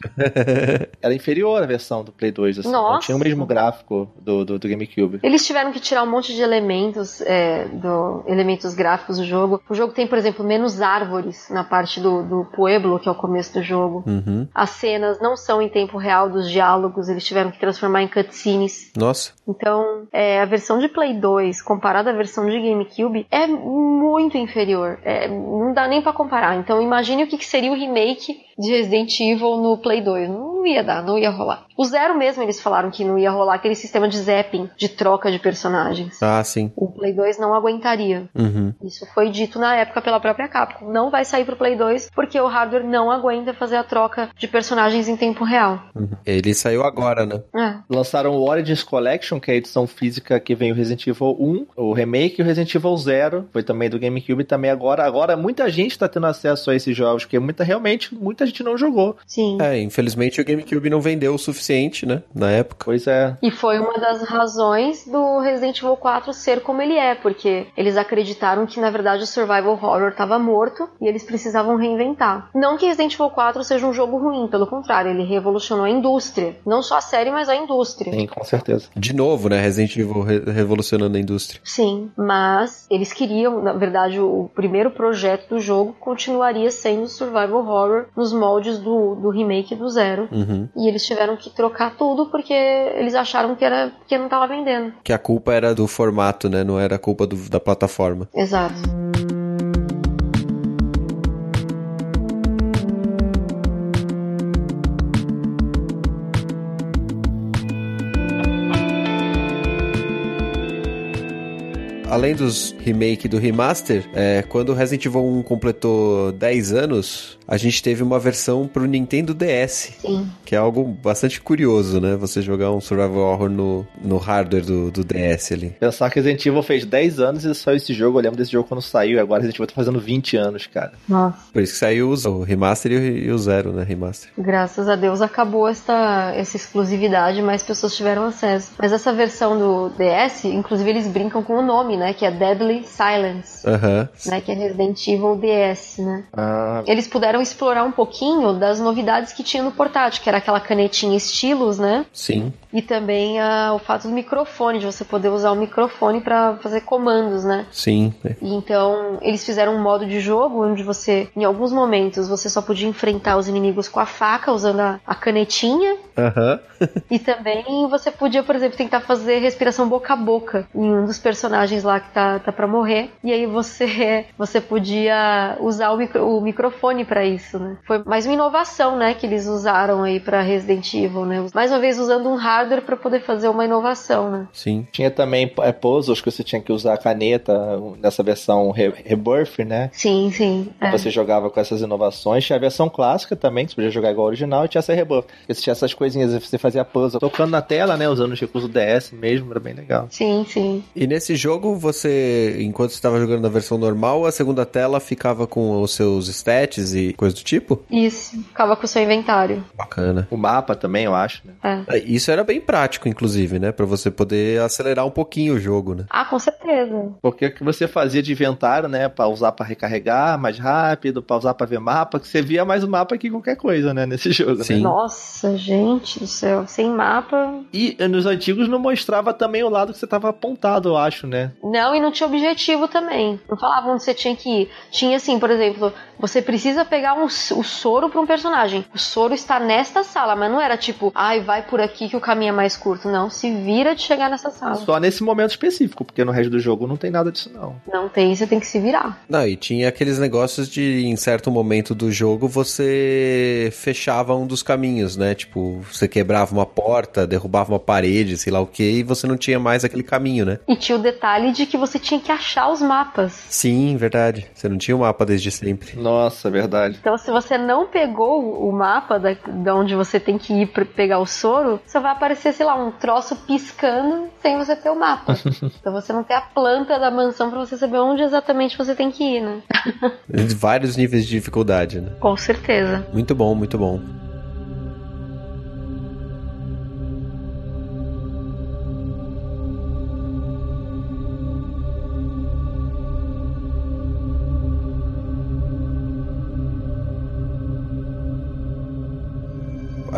era inferior à versão do Play 2, assim. Não Nossa. tinha o mesmo gráfico do, do, do GameCube. Eles tiveram que tirar um monte de elementos, é, do, elementos gráficos do jogo. O jogo tem, por exemplo, menos árvores na parte do, do Pueblo, que é o começo do jogo. Uhum. As cenas não são em tempo real dos diálogos, eles tiveram que transformar em cutscenes. Nossa, Então, é, a versão de Play 2 comparada à versão de GameCube é muito inferior. É, não dá nem pra comparar. Então, imagine o que, que seria o remake de Resident Evil no Play 2. Não ia dar, não ia rolar. O Zero mesmo eles falaram que não ia rolar aquele sistema de zapping, de troca de personagens. ah, sim. O Play 2 não aguentaria. Uhum. Isso foi dito na época pela própria Capcom. Não vai sair pro Play 2 porque o hardware não aguenta fazer a troca de personagens em tempo real. uhum. Ele saiu agora, né? É. Lançaram o Origins Collection, que é a edição física que vem o Resident Evil 1, o remake e o Resident Evil 0, foi também do GameCube também agora. Agora muita gente tá tendo acesso a esses jogos, porque muita realmente muita gente não jogou. Sim. É, infelizmente o GameCube não vendeu o suficiente, né? Na época. Pois é. E foi uma das razões do Resident Evil 4 ser como ele é, porque eles acreditaram que na verdade o survival horror estava morto e eles precisavam reinventar. Não que Resident Evil 4 seja um jogo ruim, pelo contrário, ele revolucionou a indústria, não só a série, mas a indústria. Sim, com certeza. De novo, né? Resident Evil re- revolucionando a indústria. Sim, mas eles queriam, na verdade, o primeiro projeto do jogo continuaria sendo survival horror nos moldes do, do remake do Zero. Uhum. E eles tiveram que trocar tudo porque eles acharam que era que não estava vendendo. Que a culpa era do formato, né? Não era a culpa do- da plataforma. Exato. Além dos remake e do remaster, é, quando o Resident Evil 1 completou 10 anos, a gente teve uma versão pro Nintendo DS. Sim. Que é algo bastante curioso, né? Você jogar um survival horror no, no hardware do, do DS ali. Pensar que Resident Evil fez 10 anos e só esse jogo, eu lembro desse jogo quando saiu, e agora Resident Evil tá fazendo 20 anos, cara. Nossa. Por isso que saiu o- o remaster e o, e o zero, né? Remaster. Graças a Deus acabou esta, essa exclusividade, mais pessoas tiveram acesso. Mas essa versão do DS, inclusive eles brincam com o nome, né? Que é Deadly Silence. Aham. Né, que é Resident Evil DS, né? Ah, Eles puderam explorar um pouquinho das novidades que tinha no portátil, que era aquela canetinha estilos, né? Sim. E também ah, o fato do microfone, de você poder usar o microfone para fazer comandos, né? Sim. E então eles fizeram um modo de jogo onde você, em alguns momentos, você só podia enfrentar os inimigos com a faca usando a, a canetinha. Aham. E também você podia, por exemplo, tentar fazer respiração boca a boca em um dos personagens lá que tá, tá pra morrer. E aí você, você podia usar o, micro- o microfone pra isso, né? Foi mais uma inovação, né, que eles usaram aí pra Resident Evil, né? Mais uma vez usando um hardware pra poder fazer uma inovação, né? Sim. Tinha também é, puzzles que você tinha que usar a caneta nessa versão Re- Rebirth, né? Sim, sim. é. Você jogava com essas inovações. Tinha a versão clássica também, que você podia jogar igual ao original, e tinha essa Rebirth. Você tinha essas coisinhas, você fazia puzzle tocando na tela, né? Usando os recursos DS mesmo, era bem legal. Sim, sim. E nesse jogo, você, enquanto você estava jogando na versão normal, a segunda tela ficava com os seus stats e coisa do tipo? Isso. Ficava com o seu inventário. Bacana. O mapa também, eu acho, né? É. É, Isso era bem prático, inclusive, né? Pra você poder acelerar um pouquinho o jogo, né? Ah, com certeza. Porque o que você fazia de inventário, né? Pra usar pra recarregar mais rápido, pra usar pra ver mapa, que você via mais o mapa que qualquer coisa, né? Nesse jogo, Sim. né? Nossa, gente do céu. Sem mapa. E nos antigos não mostrava também o lado que você tava apontado, eu acho, né? Não, e não tinha objetivo também. Não falava onde você tinha que ir. Tinha assim, por exemplo, você precisa pegar um, o soro pra um personagem. O soro está nesta sala, mas não era tipo, ai, vai por aqui que o caminho é mais curto. Não, se vira de chegar nessa sala. Só nesse momento específico, porque no resto do jogo não tem nada disso, não. Não tem, você tem que se virar. Não, e tinha aqueles negócios de, em certo momento do jogo, você fechava um dos caminhos, né? Tipo, você quebrava uma porta, derrubava uma parede, sei lá o que, e você não tinha mais aquele caminho, né? E tinha o detalhe de que você tinha que achar os mapas. Sim, verdade. Você não tinha o mapa desde sempre. Nossa, verdade. Então, se você não pegou o mapa da, da onde você tem que ir pra pegar o soro, só vai aparecer, sei lá, um troço piscando sem você ter o mapa. então, você não tem a planta da mansão pra você saber onde exatamente você tem que ir, né? Vários níveis de dificuldade, né? Com certeza. Muito bom, muito bom.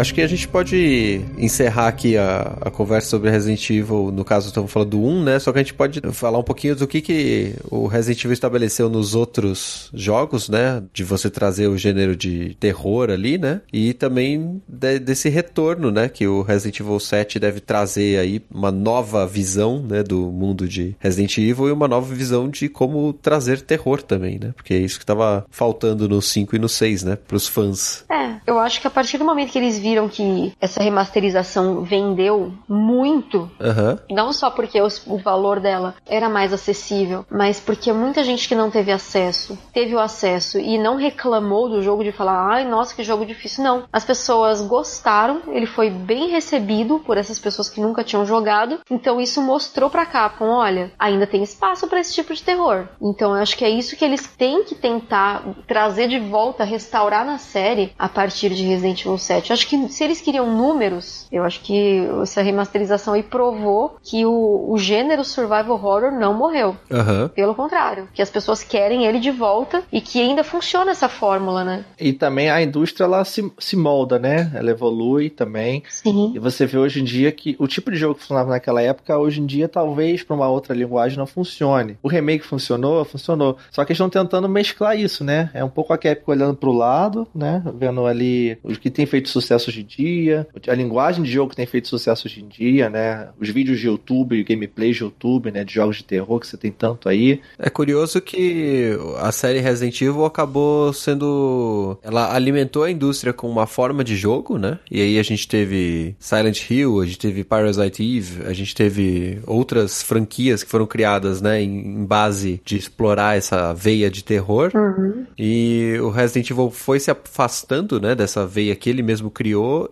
Acho que a gente pode encerrar aqui a, a conversa sobre Resident Evil. No caso, estamos falando do 1, né? Só que a gente pode falar um pouquinho do que, que o Resident Evil estabeleceu nos outros jogos, né? De você trazer o gênero de terror ali, né? E também de- desse retorno, né? Que o Resident Evil 7 deve trazer aí uma nova visão, né? Do mundo de Resident Evil e uma nova visão de como trazer terror também, né? Porque é isso que estava faltando no 5 e no 6, né? Pros fãs. É, eu acho que a partir do momento que eles viram que essa remasterização vendeu muito, Aham. não só porque os- o valor dela era mais acessível, mas porque muita gente que não teve acesso, teve o acesso e não reclamou do jogo de falar, ai, nossa, que jogo difícil. Não. As pessoas gostaram, ele foi bem recebido por essas pessoas que nunca tinham jogado, então isso mostrou pra Capcom, olha, ainda tem espaço pra esse tipo de terror. Então eu acho que é isso que eles têm que tentar trazer de volta, restaurar na série a partir de Resident Evil 7. Eu acho que se eles queriam números, eu acho que essa remasterização aí provou que o, o gênero survival horror não morreu. Aham. Pelo contrário, que as pessoas querem ele de volta e que ainda funciona essa fórmula, né? E também a indústria ela se, se molda, né? Ela evolui também. Sim. E você vê hoje em dia que o tipo de jogo que funcionava naquela época, hoje em dia, talvez para uma outra linguagem não funcione. O remake funcionou, funcionou. Só que eles estão tentando mesclar isso, né? É um pouco a Capcom olhando pro lado, né? Vendo ali os que tem feito sucesso hoje em dia, a linguagem de jogo que tem feito sucesso hoje em dia, né? Os vídeos de YouTube, gameplays de YouTube, né? De jogos de terror que você tem tanto aí. É curioso que a série Resident Evil acabou sendo. Ela alimentou a indústria com uma forma de jogo, né? E aí a gente teve Silent Hill, a gente teve Parasite Eve, a gente teve outras franquias que foram criadas, né? Em em base de explorar essa veia de terror. Uhum. E o Resident Evil foi se afastando, né? Dessa veia que ele mesmo criou.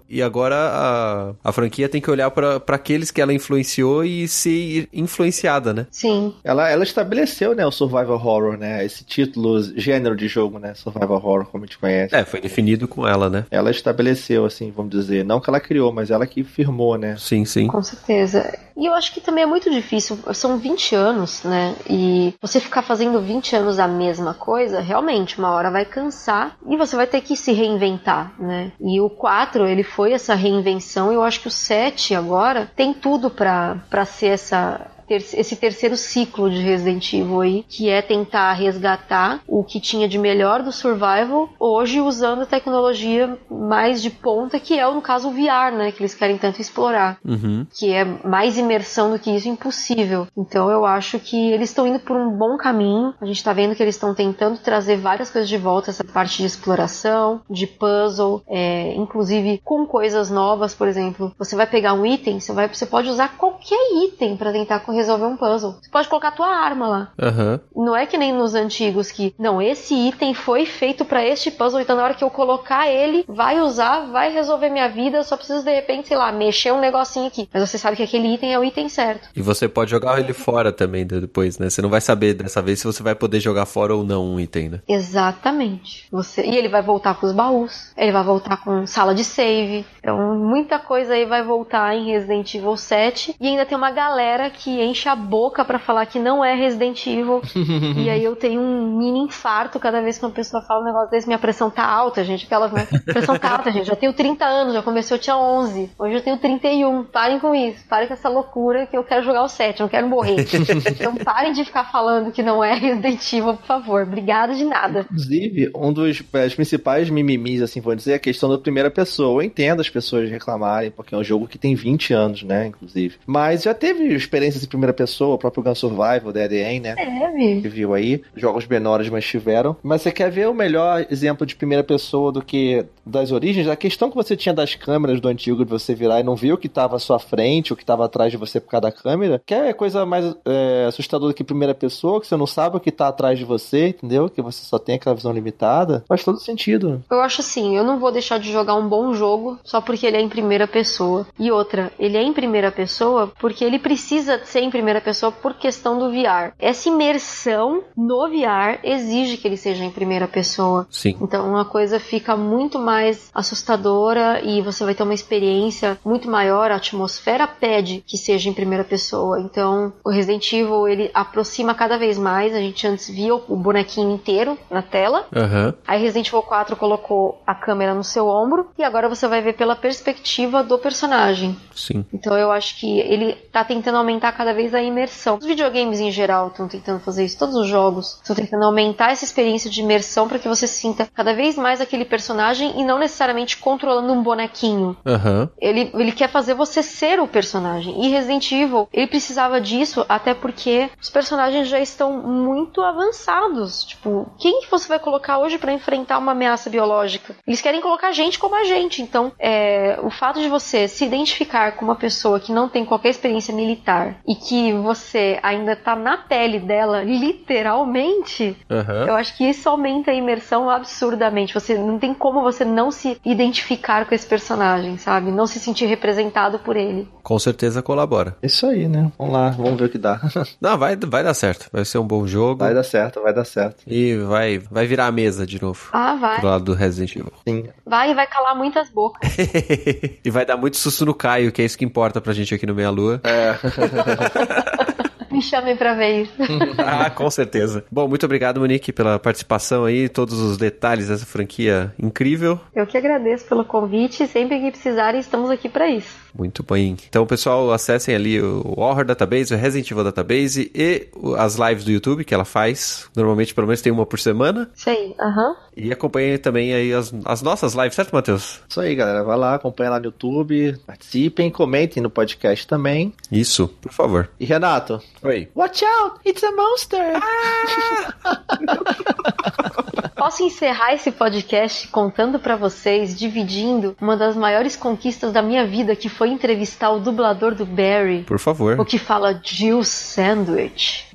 E agora a, a franquia tem que olhar para aqueles que ela influenciou e ser influenciada, né? Sim. Ela, ela estabeleceu, né? O survival horror, né? Esse título, gênero de jogo, né? Survival horror, como a gente conhece. É, foi definido com ela, né? Ela estabeleceu, assim, vamos dizer. Não que ela criou, mas ela que firmou, né? Sim, sim. Com certeza. E eu acho que também é muito difícil. São 20 anos, né? E você ficar fazendo 20 anos a mesma coisa, realmente, uma hora vai cansar e você vai ter que se reinventar, né? E o 4, ele foi essa reinvenção. E eu acho que o 7 agora tem tudo para ser essa ter, esse terceiro ciclo de Resident Evil aí, que é tentar resgatar o que tinha de melhor do survival, hoje usando a tecnologia mais de ponta, que é no caso o VR, né, que eles querem tanto explorar, Uhum. que é mais imersão do que isso impossível. Então eu acho que eles estão indo por um bom caminho. A gente tá vendo que eles estão tentando trazer várias coisas de volta, essa parte de exploração, de puzzle, é, inclusive com coisas novas, por exemplo, você vai pegar um item, você vai, você pode usar qualquer item para tentar resolver um puzzle. Você pode colocar a tua arma lá. Aham. Não é que nem nos antigos que, não, esse item foi feito para este puzzle, então na hora que eu colocar ele, vai usar, vai resolver minha vida, eu só preciso de repente, sei lá, mexer um negocinho aqui. Mas você sabe que aquele item é o item certo. E você pode jogar ele fora também de- depois, né? Você não vai saber dessa vez se você vai poder jogar fora ou não um item, né? Exatamente. Você e ele vai voltar com os baús, ele vai voltar com sala de save. Então, muita coisa aí vai voltar em Resident Evil 7 e ainda tem uma galera que enche a boca pra falar que não é Resident Evil. e aí eu tenho um mini infarto cada vez que uma pessoa fala um negócio desse, minha pressão tá alta, gente, aquelas, né? Pressão tá alta, gente. Já tenho 30 anos, já comecei eu tinha 11. Hoje eu tenho 31. Parem com isso. Parem com essa loucura que eu quero jogar o 7, eu não quero morrer. então parem de ficar falando que não é Resident Evil, por favor. Obrigada de nada. Inclusive, um dos principais mimimis, assim, vou dizer, é a questão da primeira pessoa. Eu entendo as pessoas reclamarem, porque é um jogo que tem 20 anos, né, inclusive. Mas já teve experiências em primeira pessoa, o próprio Gun Survival, da EDM, né? Deve. que viu aí, jogos menores, mas tiveram. Mas você quer ver o melhor exemplo de primeira pessoa do que das origens? A questão que você tinha das câmeras do antigo de você virar e não ver o que estava à sua frente, o que estava atrás de você por causa da câmera, que é coisa mais é, assustadora do que primeira pessoa, que você não sabe o que tá atrás de você, entendeu? Que você só tem aquela visão limitada. Faz todo sentido. Eu acho assim, eu não vou deixar de jogar um bom jogo só porque ele é em primeira pessoa. E outra, ele é em primeira pessoa porque ele precisa ser em primeira pessoa por questão do VR. Essa imersão no VR exige que ele seja em primeira pessoa. Sim. Então a coisa fica muito mais assustadora e você vai ter uma experiência muito maior. A atmosfera pede que seja em primeira pessoa. Então o Resident Evil ele aproxima cada vez mais. A gente antes via o bonequinho inteiro na tela. Aham. Aí Resident Evil 4 colocou a câmera no seu ombro e agora você vai ver pela perspectiva do personagem. Sim. Então eu acho que ele tá tentando aumentar cada vez a imersão. Os videogames em geral estão tentando fazer isso, todos os jogos estão tentando aumentar essa experiência de imersão para que você sinta cada vez mais aquele personagem e não necessariamente controlando um bonequinho. Aham. Ele, ele quer fazer você ser o personagem. E Resident Evil, ele precisava disso até porque os personagens já estão muito avançados. Tipo, quem que você vai colocar hoje pra enfrentar uma ameaça biológica? Eles querem colocar gente como a gente. Então, é, o fato de você se identificar com uma pessoa que não tem qualquer experiência militar e que você ainda tá na pele dela, literalmente, Aham. eu acho que isso aumenta a imersão absurdamente. Você não tem como você não se identificar com esse personagem, sabe? Não se sentir representado por ele. Com certeza colabora. Isso aí, né? Vamos lá, vamos ver o que dá. Não, vai, vai dar certo. Vai ser um bom jogo. Vai dar certo, vai dar certo. E vai, vai virar a mesa de novo. Ah, vai. Pro lado do Resident Evil. Sim. Vai e vai calar muitas bocas. e vai dar muito susto no Caio, que é isso que importa pra gente aqui no Meia Lua. Me chamem pra ver isso. ah, com certeza. Bom, muito obrigado, Monique, pela participação aí, todos os detalhes dessa franquia incrível. Eu que agradeço pelo convite. Sempre que precisarem, estamos aqui pra isso. Muito bem. Então, pessoal, acessem ali o Horror Database, o Resident Evil Database e as lives do YouTube que ela faz. Normalmente, pelo menos, tem uma por semana. Isso aí. Aham. E acompanhem também aí as, as nossas lives, certo, Matheus? Isso aí, galera. Vai lá, acompanha lá no YouTube, participem, comentem no podcast também. Isso, por favor. E Renato, Oi. watch out, it's a monster! Posso encerrar esse podcast contando pra vocês, dividindo uma das maiores conquistas da minha vida, que foi entrevistar o dublador do Barry. Por favor. O que fala Jill Sandwich.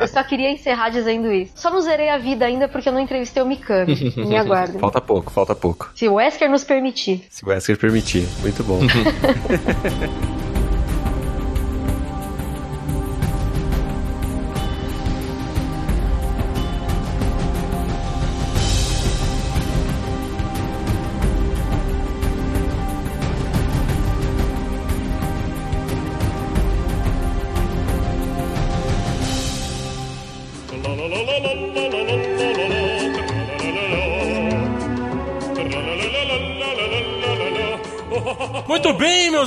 eu só queria encerrar dizendo isso. Só não zerei a vida ainda porque eu não entrevistei o Mikami. Me aguardem. Falta pouco, falta pouco. Se o Wesker nos permitir. Se o Wesker permitir. Muito bom.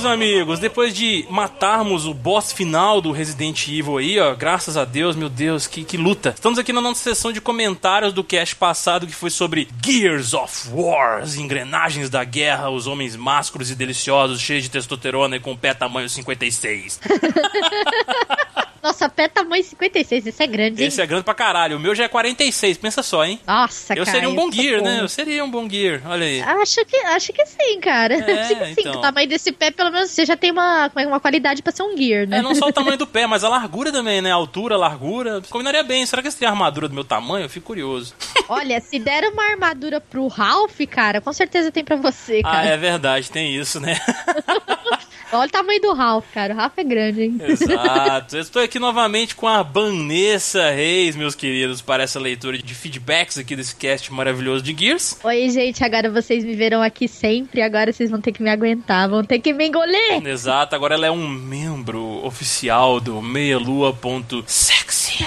amigos. Depois de matarmos o boss final do Resident Evil aí, ó, graças a Deus, meu Deus, que, que luta. Estamos aqui na nossa sessão de comentários do cast passado que foi sobre Gears of War, as engrenagens da guerra, os homens másculos e deliciosos, cheios de testosterona e com pé tamanho 56. Nossa, pé tamanho 56, esse é grande, hein? Esse é grande pra caralho. O meu já é 46, pensa só, hein? Nossa, Eu cara. seria um bom eu sou gear, né? Eu seria um bom gear, olha aí. Acho que, acho que sim, cara. É, acho que sim. então. O tamanho desse pé, pelo menos, você já tem uma, é, uma qualidade pra ser um gear, né? É, não só o tamanho do pé, mas a largura também, né? A altura, a largura. Combinaria bem. Será que eles têm armadura do meu tamanho? Eu fico curioso. Olha, se der uma armadura pro Ralph, cara, com certeza tem pra você, Ah, cara. é verdade, tem isso, né? Olha o tamanho do Ralph, cara. O Ralph é grande, hein? Exato. Eu estou aqui novamente com a Vanessa Reis, meus queridos, para essa leitura de feedbacks aqui desse cast maravilhoso de Gears. Oi, gente, agora vocês me verão aqui sempre, agora vocês vão ter que me aguentar, vão ter que me engolir. Exato, agora ela é um membro oficial do meialua.sexy.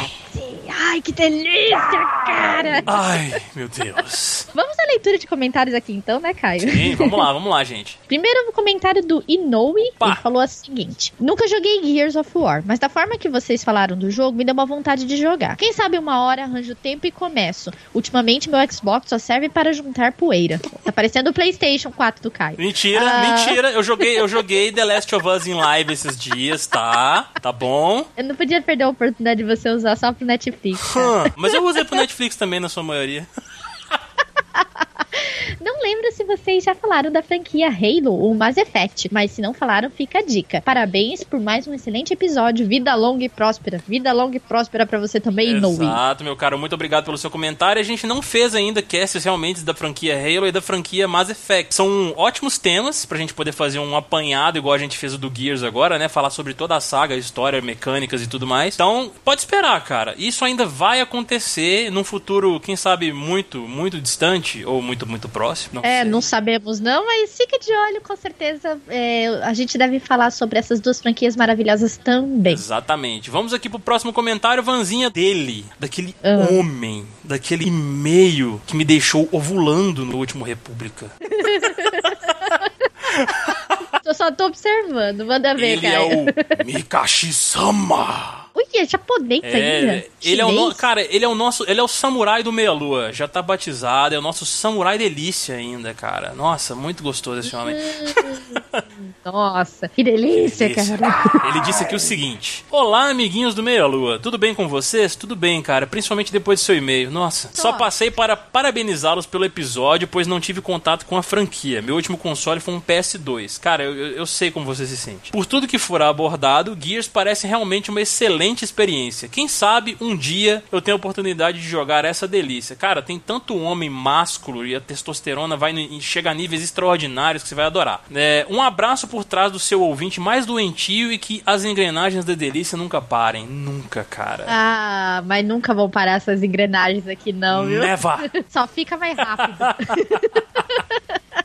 Ai, que delícia, cara! Ai, meu Deus. Vamos à leitura de comentários aqui então, né, Caio? Sim, vamos lá, vamos lá, gente. Primeiro o comentário do Inoue, Pá. ele falou o seguinte: Nunca joguei Gears of War, mas da forma que vocês falaram do jogo, me deu uma vontade de jogar. Quem sabe uma hora arranjo tempo e começo. Ultimamente meu Xbox só serve para juntar poeira. Tá parecendo o PlayStation 4 do Caio. Mentira, Ah. mentira. Eu joguei, eu joguei The Last of Us em live esses dias, tá? Tá bom. Eu não podia perder a oportunidade de você usar só pro Netflix. Hum, mas eu usei pro Netflix também, na sua maioria. Não lembro se vocês já falaram da franquia Halo ou Mass Effect, mas se não falaram, fica a dica. Parabéns por mais um excelente episódio. Vida longa e próspera. Vida longa e próspera pra você também, Inoue. Exato, meu caro. Muito obrigado pelo seu comentário. A gente não fez ainda casts realmente da franquia Halo e da franquia Mass Effect. São ótimos temas pra gente poder fazer um apanhado, igual a gente fez o do Gears agora, né? Falar sobre toda a saga, a história, mecânicas e tudo mais. Então, pode esperar, cara. Isso ainda vai acontecer num futuro, quem sabe, muito, muito distante ou muito, muito próximo. Não É, sei. não sabemos não, mas fica de olho, com certeza. é, a gente deve falar sobre essas duas franquias maravilhosas também. Exatamente. Vamos aqui pro próximo comentário, Vanzinha dele, daquele Ah. homem, daquele e-mail que me deixou ovulando no último República. Eu só tô observando, manda ver, Ele é cara. o Mikashi-sama. Ui, é japonês ainda? É, ele é o no... Cara, ele é o nosso, ele é o samurai do Meia Lua, já tá batizado, é o nosso samurai delícia ainda, cara. Nossa, muito gostoso esse homem. Nossa, que delícia, Delícia. cara. Ele disse aqui o seguinte: Olá, amiguinhos do Meia Lua, tudo bem com vocês? Tudo bem, cara, principalmente depois do seu e-mail. Nossa, só passei para parabenizá-los pelo episódio, pois não tive contato com a franquia. Meu último console foi um PS2. Cara, eu, eu- eu sei como você se sente. Por tudo que for abordado, Gears parece realmente uma excelente experiência. Quem sabe um dia eu tenho a oportunidade de jogar essa delícia. Cara, tem tanto homem másculo e a testosterona vai chega a níveis extraordinários que você vai adorar. É, um abraço por trás do seu ouvinte mais doentio e que as engrenagens da delícia nunca parem. Nunca, cara. Ah, mas nunca vão parar essas engrenagens aqui não, viu? Never. Só fica mais rápido.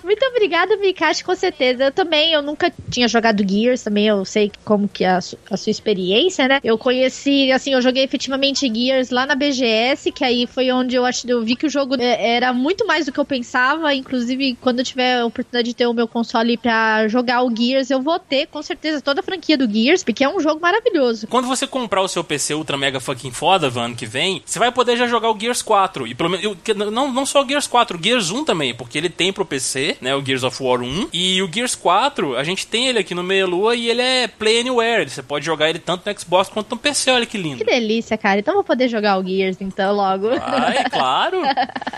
Muito obrigada, Mikashi, com certeza. Eu também, eu nunca tinha jogado Gears, também eu sei como que é a, su- a sua experiência, né? Eu conheci, assim, eu joguei efetivamente Gears lá na BGS, que aí foi onde eu acho eu vi que o jogo é, era muito mais do que eu pensava. Inclusive, quando eu tiver a oportunidade de ter o meu console pra jogar o Gears, eu vou ter, com certeza, toda a franquia do Gears, porque é um jogo maravilhoso. Quando você comprar o seu PC Ultra Mega fucking foda, Van, que vem, você vai poder já jogar o Gears 4. E pelo menos. eu- Não, não só o Gears 4, o Gears 1 também, porque ele tem pro PC, né? O Gears of War 1. E o Gears 4, a gente tem ele aqui no Meia Lua e ele é Play Anywhere. Você pode jogar ele tanto no Xbox quanto no PC, olha que lindo. Que delícia, cara. Então vou poder jogar o Gears, então, logo. Ai, claro.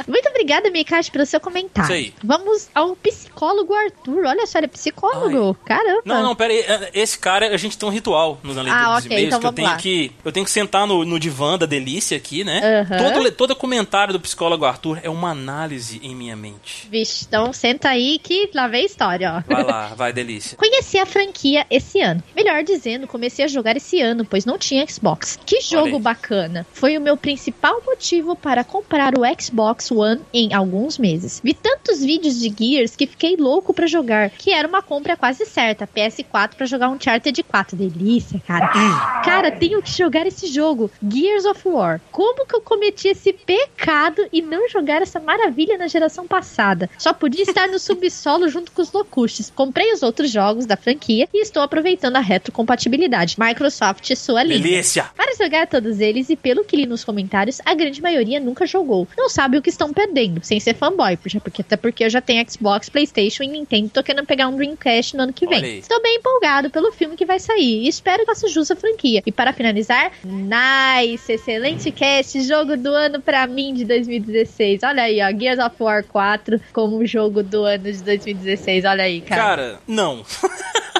Muito obrigada, Mikashi, pelo seu comentário. Sei. Vamos ao psicólogo Arthur. Olha só, ele é psicólogo. Caramba. Não, não, pera aí. Esse cara, a gente tem um ritual na leitura Ah, dos ok, e-mails então que eu tenho lá. que. Eu tenho que sentar no, no divã da delícia aqui, né? Aham. Todo, todo comentário do psicólogo Arthur é uma análise em minha mente. Vixe, então senta aí que lá vem a história, ó. Vai lá, vai, delícia. Conheci a franquia esse ano. Melhor dizendo, comecei a jogar esse ano, pois não tinha Xbox. Que jogo bacana! Foi o meu principal motivo para comprar o Xbox One em alguns meses. Vi tantos vídeos de Gears que fiquei louco pra jogar, que era uma compra quase certa. PS4 pra jogar um Uncharted 4. Delícia, cara. Cara, tenho que jogar esse jogo, Gears of War. Como que eu cometi esse pecado e não jogar essa maravilha na geração passada? Só podia estar no sub e solo junto com os Locustes. Comprei os outros jogos da franquia e estou aproveitando a retrocompatibilidade. Microsoft, sua linda. Delícia! Para jogar todos eles, e pelo que li nos comentários, a grande maioria nunca jogou. Não sabe o que estão perdendo, sem ser fanboy, porque, até porque eu já tenho Xbox, Playstation e Nintendo, tô querendo pegar um Dreamcast no ano que vem. Estou bem empolgado pelo filme que vai sair e espero que faça jus à franquia. E para finalizar, nice, excelente cast, jogo do ano pra mim de 2016. Olha aí, ó, Gears of War 4 como jogo do ano de 2016. Olha aí, cara. Cara, não.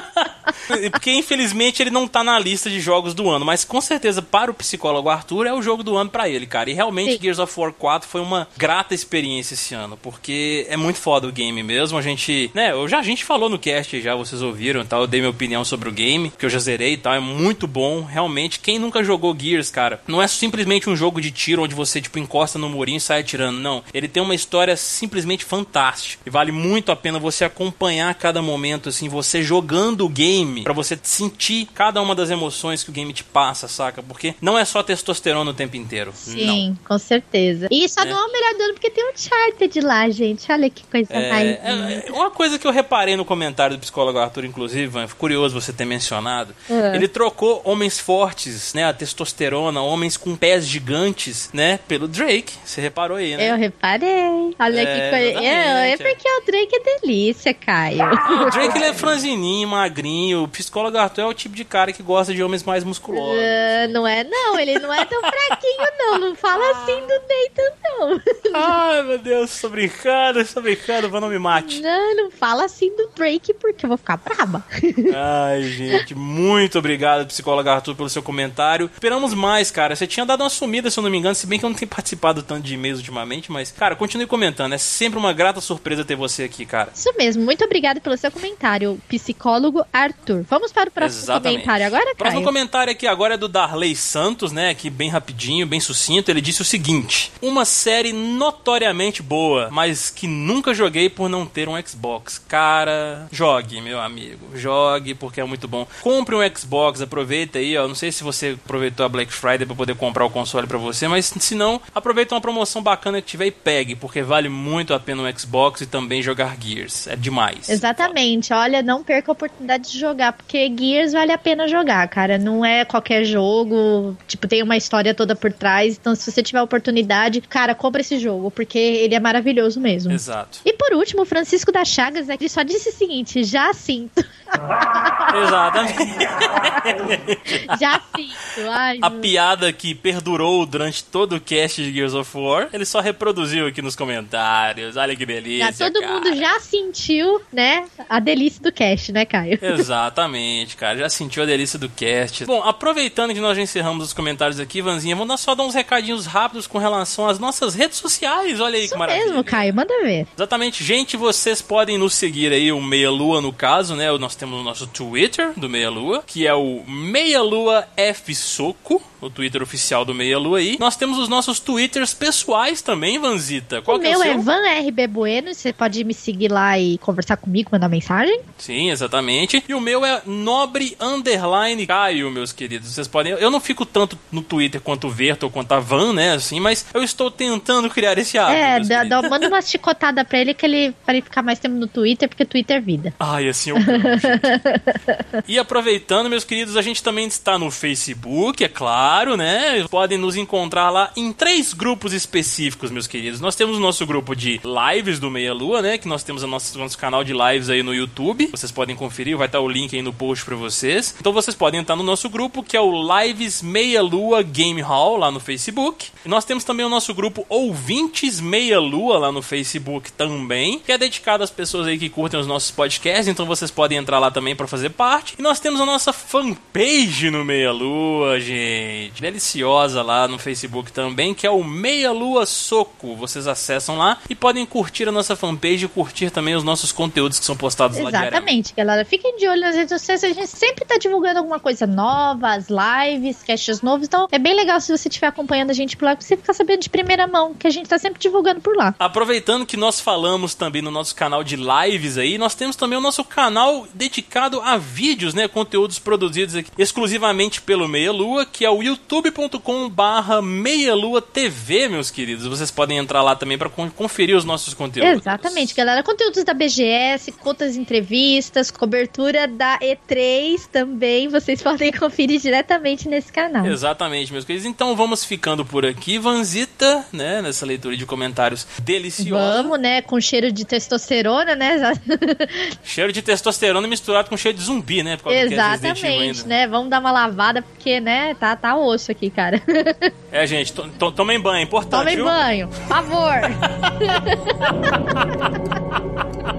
Porque infelizmente ele não tá na lista de jogos do ano, mas com certeza para o psicólogo Arthur é o jogo do ano pra ele, cara. E realmente Sim. Gears of War 4 foi uma grata experiência esse ano, porque é muito foda o game mesmo. A gente, né, eu já a gente falou no cast já, vocês ouviram, tal, eu dei minha opinião sobre o game, que eu já zerei e tal, é muito bom. Realmente, quem nunca jogou Gears, cara, não é simplesmente um jogo de tiro onde você tipo encosta no murinho e sai atirando, não. Ele tem uma história simplesmente fantástica e vale muito a pena você acompanhar cada momento assim, você jogando o game pra você sentir cada uma das emoções que o game te passa, saca? Porque não é só testosterona o tempo inteiro. Não. Sim, com certeza. E só Né? não é o melhor do ano porque tem um Uncharted lá, gente. Olha que coisa mais. É, é, é, uma coisa que eu reparei no comentário do psicólogo Arthur, inclusive, Van, curioso você ter mencionado. É. Ele trocou homens fortes, né? A testosterona, homens com pés gigantes, né? Pelo Drake. Você reparou aí, né? Eu reparei. Olha É, que coisa. É, é exatamente, porque o Drake é delícia, Caio. O Drake ele é franzininho, magrinho. O psicólogo Arthur é o tipo de cara que gosta de homens mais musculosos. Ah, não é, não. Ele não é tão fraquinho, não. Não fala assim do Nathan, não. Ai, meu Deus, tô brincando, tô brincando, Van, não me mate. Não, não fala assim do Drake porque eu vou ficar braba. Ai, gente, muito obrigado, psicólogo Arthur, pelo seu comentário. Esperamos mais, cara. Você tinha dado uma sumida, se eu não me engano, se bem que eu não tenho participado tanto de e-mails ultimamente, mas, cara, continue comentando. É sempre uma grata surpresa ter você aqui, cara. Isso mesmo. Muito obrigada pelo seu comentário, psicólogo Arthur. Vamos para o próximo Exatamente. comentário agora, O próximo Caio? comentário aqui agora é do Darley Santos, né? Aqui bem rapidinho, bem sucinto. Ele disse o seguinte: Uma série notoriamente boa, mas que nunca joguei por não ter um Xbox. Cara, jogue, meu amigo. Jogue, porque é muito bom. Compre um Xbox, aproveita aí, ó. Não sei se você aproveitou a Black Friday pra poder comprar o console pra você, mas se não, aproveita uma promoção bacana que tiver e pegue, porque vale muito a pena um Xbox e também jogar Gears. É demais. Exatamente. Olha, não perca a oportunidade de jogar, porque Gears vale a pena jogar, cara. Não é qualquer jogo, tipo, tem uma história toda por trás. Então, se você tiver oportunidade, cara, compra esse jogo, porque ele é maravilhoso mesmo. Exato. E por último, o Francisco da Chagas, ele só disse o seguinte: já sinto, Exatamente. já sinto. Ai, A meu- piada que perdurou durante todo o cast de Gears of War, ele só reproduziu aqui nos comentários. Olha que delícia. Já, todo cara. mundo já sentiu, né, a delícia do cast, né, Caio? Exatamente, cara. Já sentiu a delícia do cast. Bom, aproveitando que nós já encerramos os comentários aqui, Vanzinha, vamos dar- só dar uns recadinhos rápidos com relação às nossas redes sociais. Olha aí Isso que maravilha. mesmo, Caio, manda ver. Exatamente, gente, vocês podem nos seguir aí, o Meia Lua no caso, né? Nós temos o nosso Twitter do Meia Lua, que é o Meia Lua F Soco, o Twitter oficial do Meia Lua aí. Nós temos os nossos Twitters pessoais também, Vanzita. Qual o que meu é o é? Van RB Bueno, você pode me seguir lá e conversar comigo, mandar mensagem. Sim, exatamente. E o meu é Nobre Underline Caio, meus queridos. Vocês podem. Eu não fico tanto no Twitter quanto o Verto ou quanto a Van, né? Assim, mas eu estou tentando criar esse hábito. é, dá, dá- manda uma chicotada pra ele que ele ele ficar mais tempo no Twitter, porque Twitter é vida. Ai, assim eu. E aproveitando, meus queridos, a gente também está no Facebook, é claro, né? Podem nos encontrar lá em três grupos específicos, meus queridos. Nós temos o nosso grupo de lives do Meia Lua, né? Que nós temos o nosso, nosso canal de lives aí no YouTube. Vocês podem conferir, vai estar o link aí no post pra vocês. Então vocês podem entrar no nosso grupo, que é o Lives Meia Lua Game Hall, lá no Facebook. E nós temos também o nosso grupo Ouvintes Meia Lua, lá no Facebook também, que é dedicado às pessoas aí que curtem os nossos podcasts. Então vocês podem entrar lá também pra fazer parte. E nós temos a nossa fanpage no Meia Lua, gente. Deliciosa lá no Facebook também, que é o Meia Lua Soco. Vocês acessam lá e podem curtir a nossa fanpage e curtir também os nossos conteúdos que são postados lá diariamente. Exatamente, galera. Fiquem de olho nas redes sociais, a gente sempre tá divulgando alguma coisa nova, as lives, casts novos. Então é bem legal se você estiver acompanhando a gente por lá, pra você ficar sabendo de primeira mão, que a gente tá sempre divulgando por lá. Aproveitando que nós falamos também no nosso canal de lives aí, nós temos também o nosso canal dedicado a vídeos, né? Conteúdos produzidos aqui exclusivamente pelo Meia Lua, que é o youtube.com barra meialua TV, meus queridos. Vocês podem entrar lá também para conferir os nossos conteúdos. Exatamente, galera. Conteúdos da BGS, contas entrevistas, cobertura da E3 também. Vocês podem conferir diretamente nesse canal. Exatamente, meus queridos. Então vamos ficando por aqui, Vanzita, né? Nessa leitura de comentários deliciosa. Vamos, né? Com cheiro de testosterona, né? cheiro de testosterona misturado com cheiro de zumbi, né? Exatamente, né? Vamos dar uma lavada, porque, né? Tá, tá osso aqui, cara. é, gente, to, to, tomem banho, é importante. Tomem viu? banho, por favor.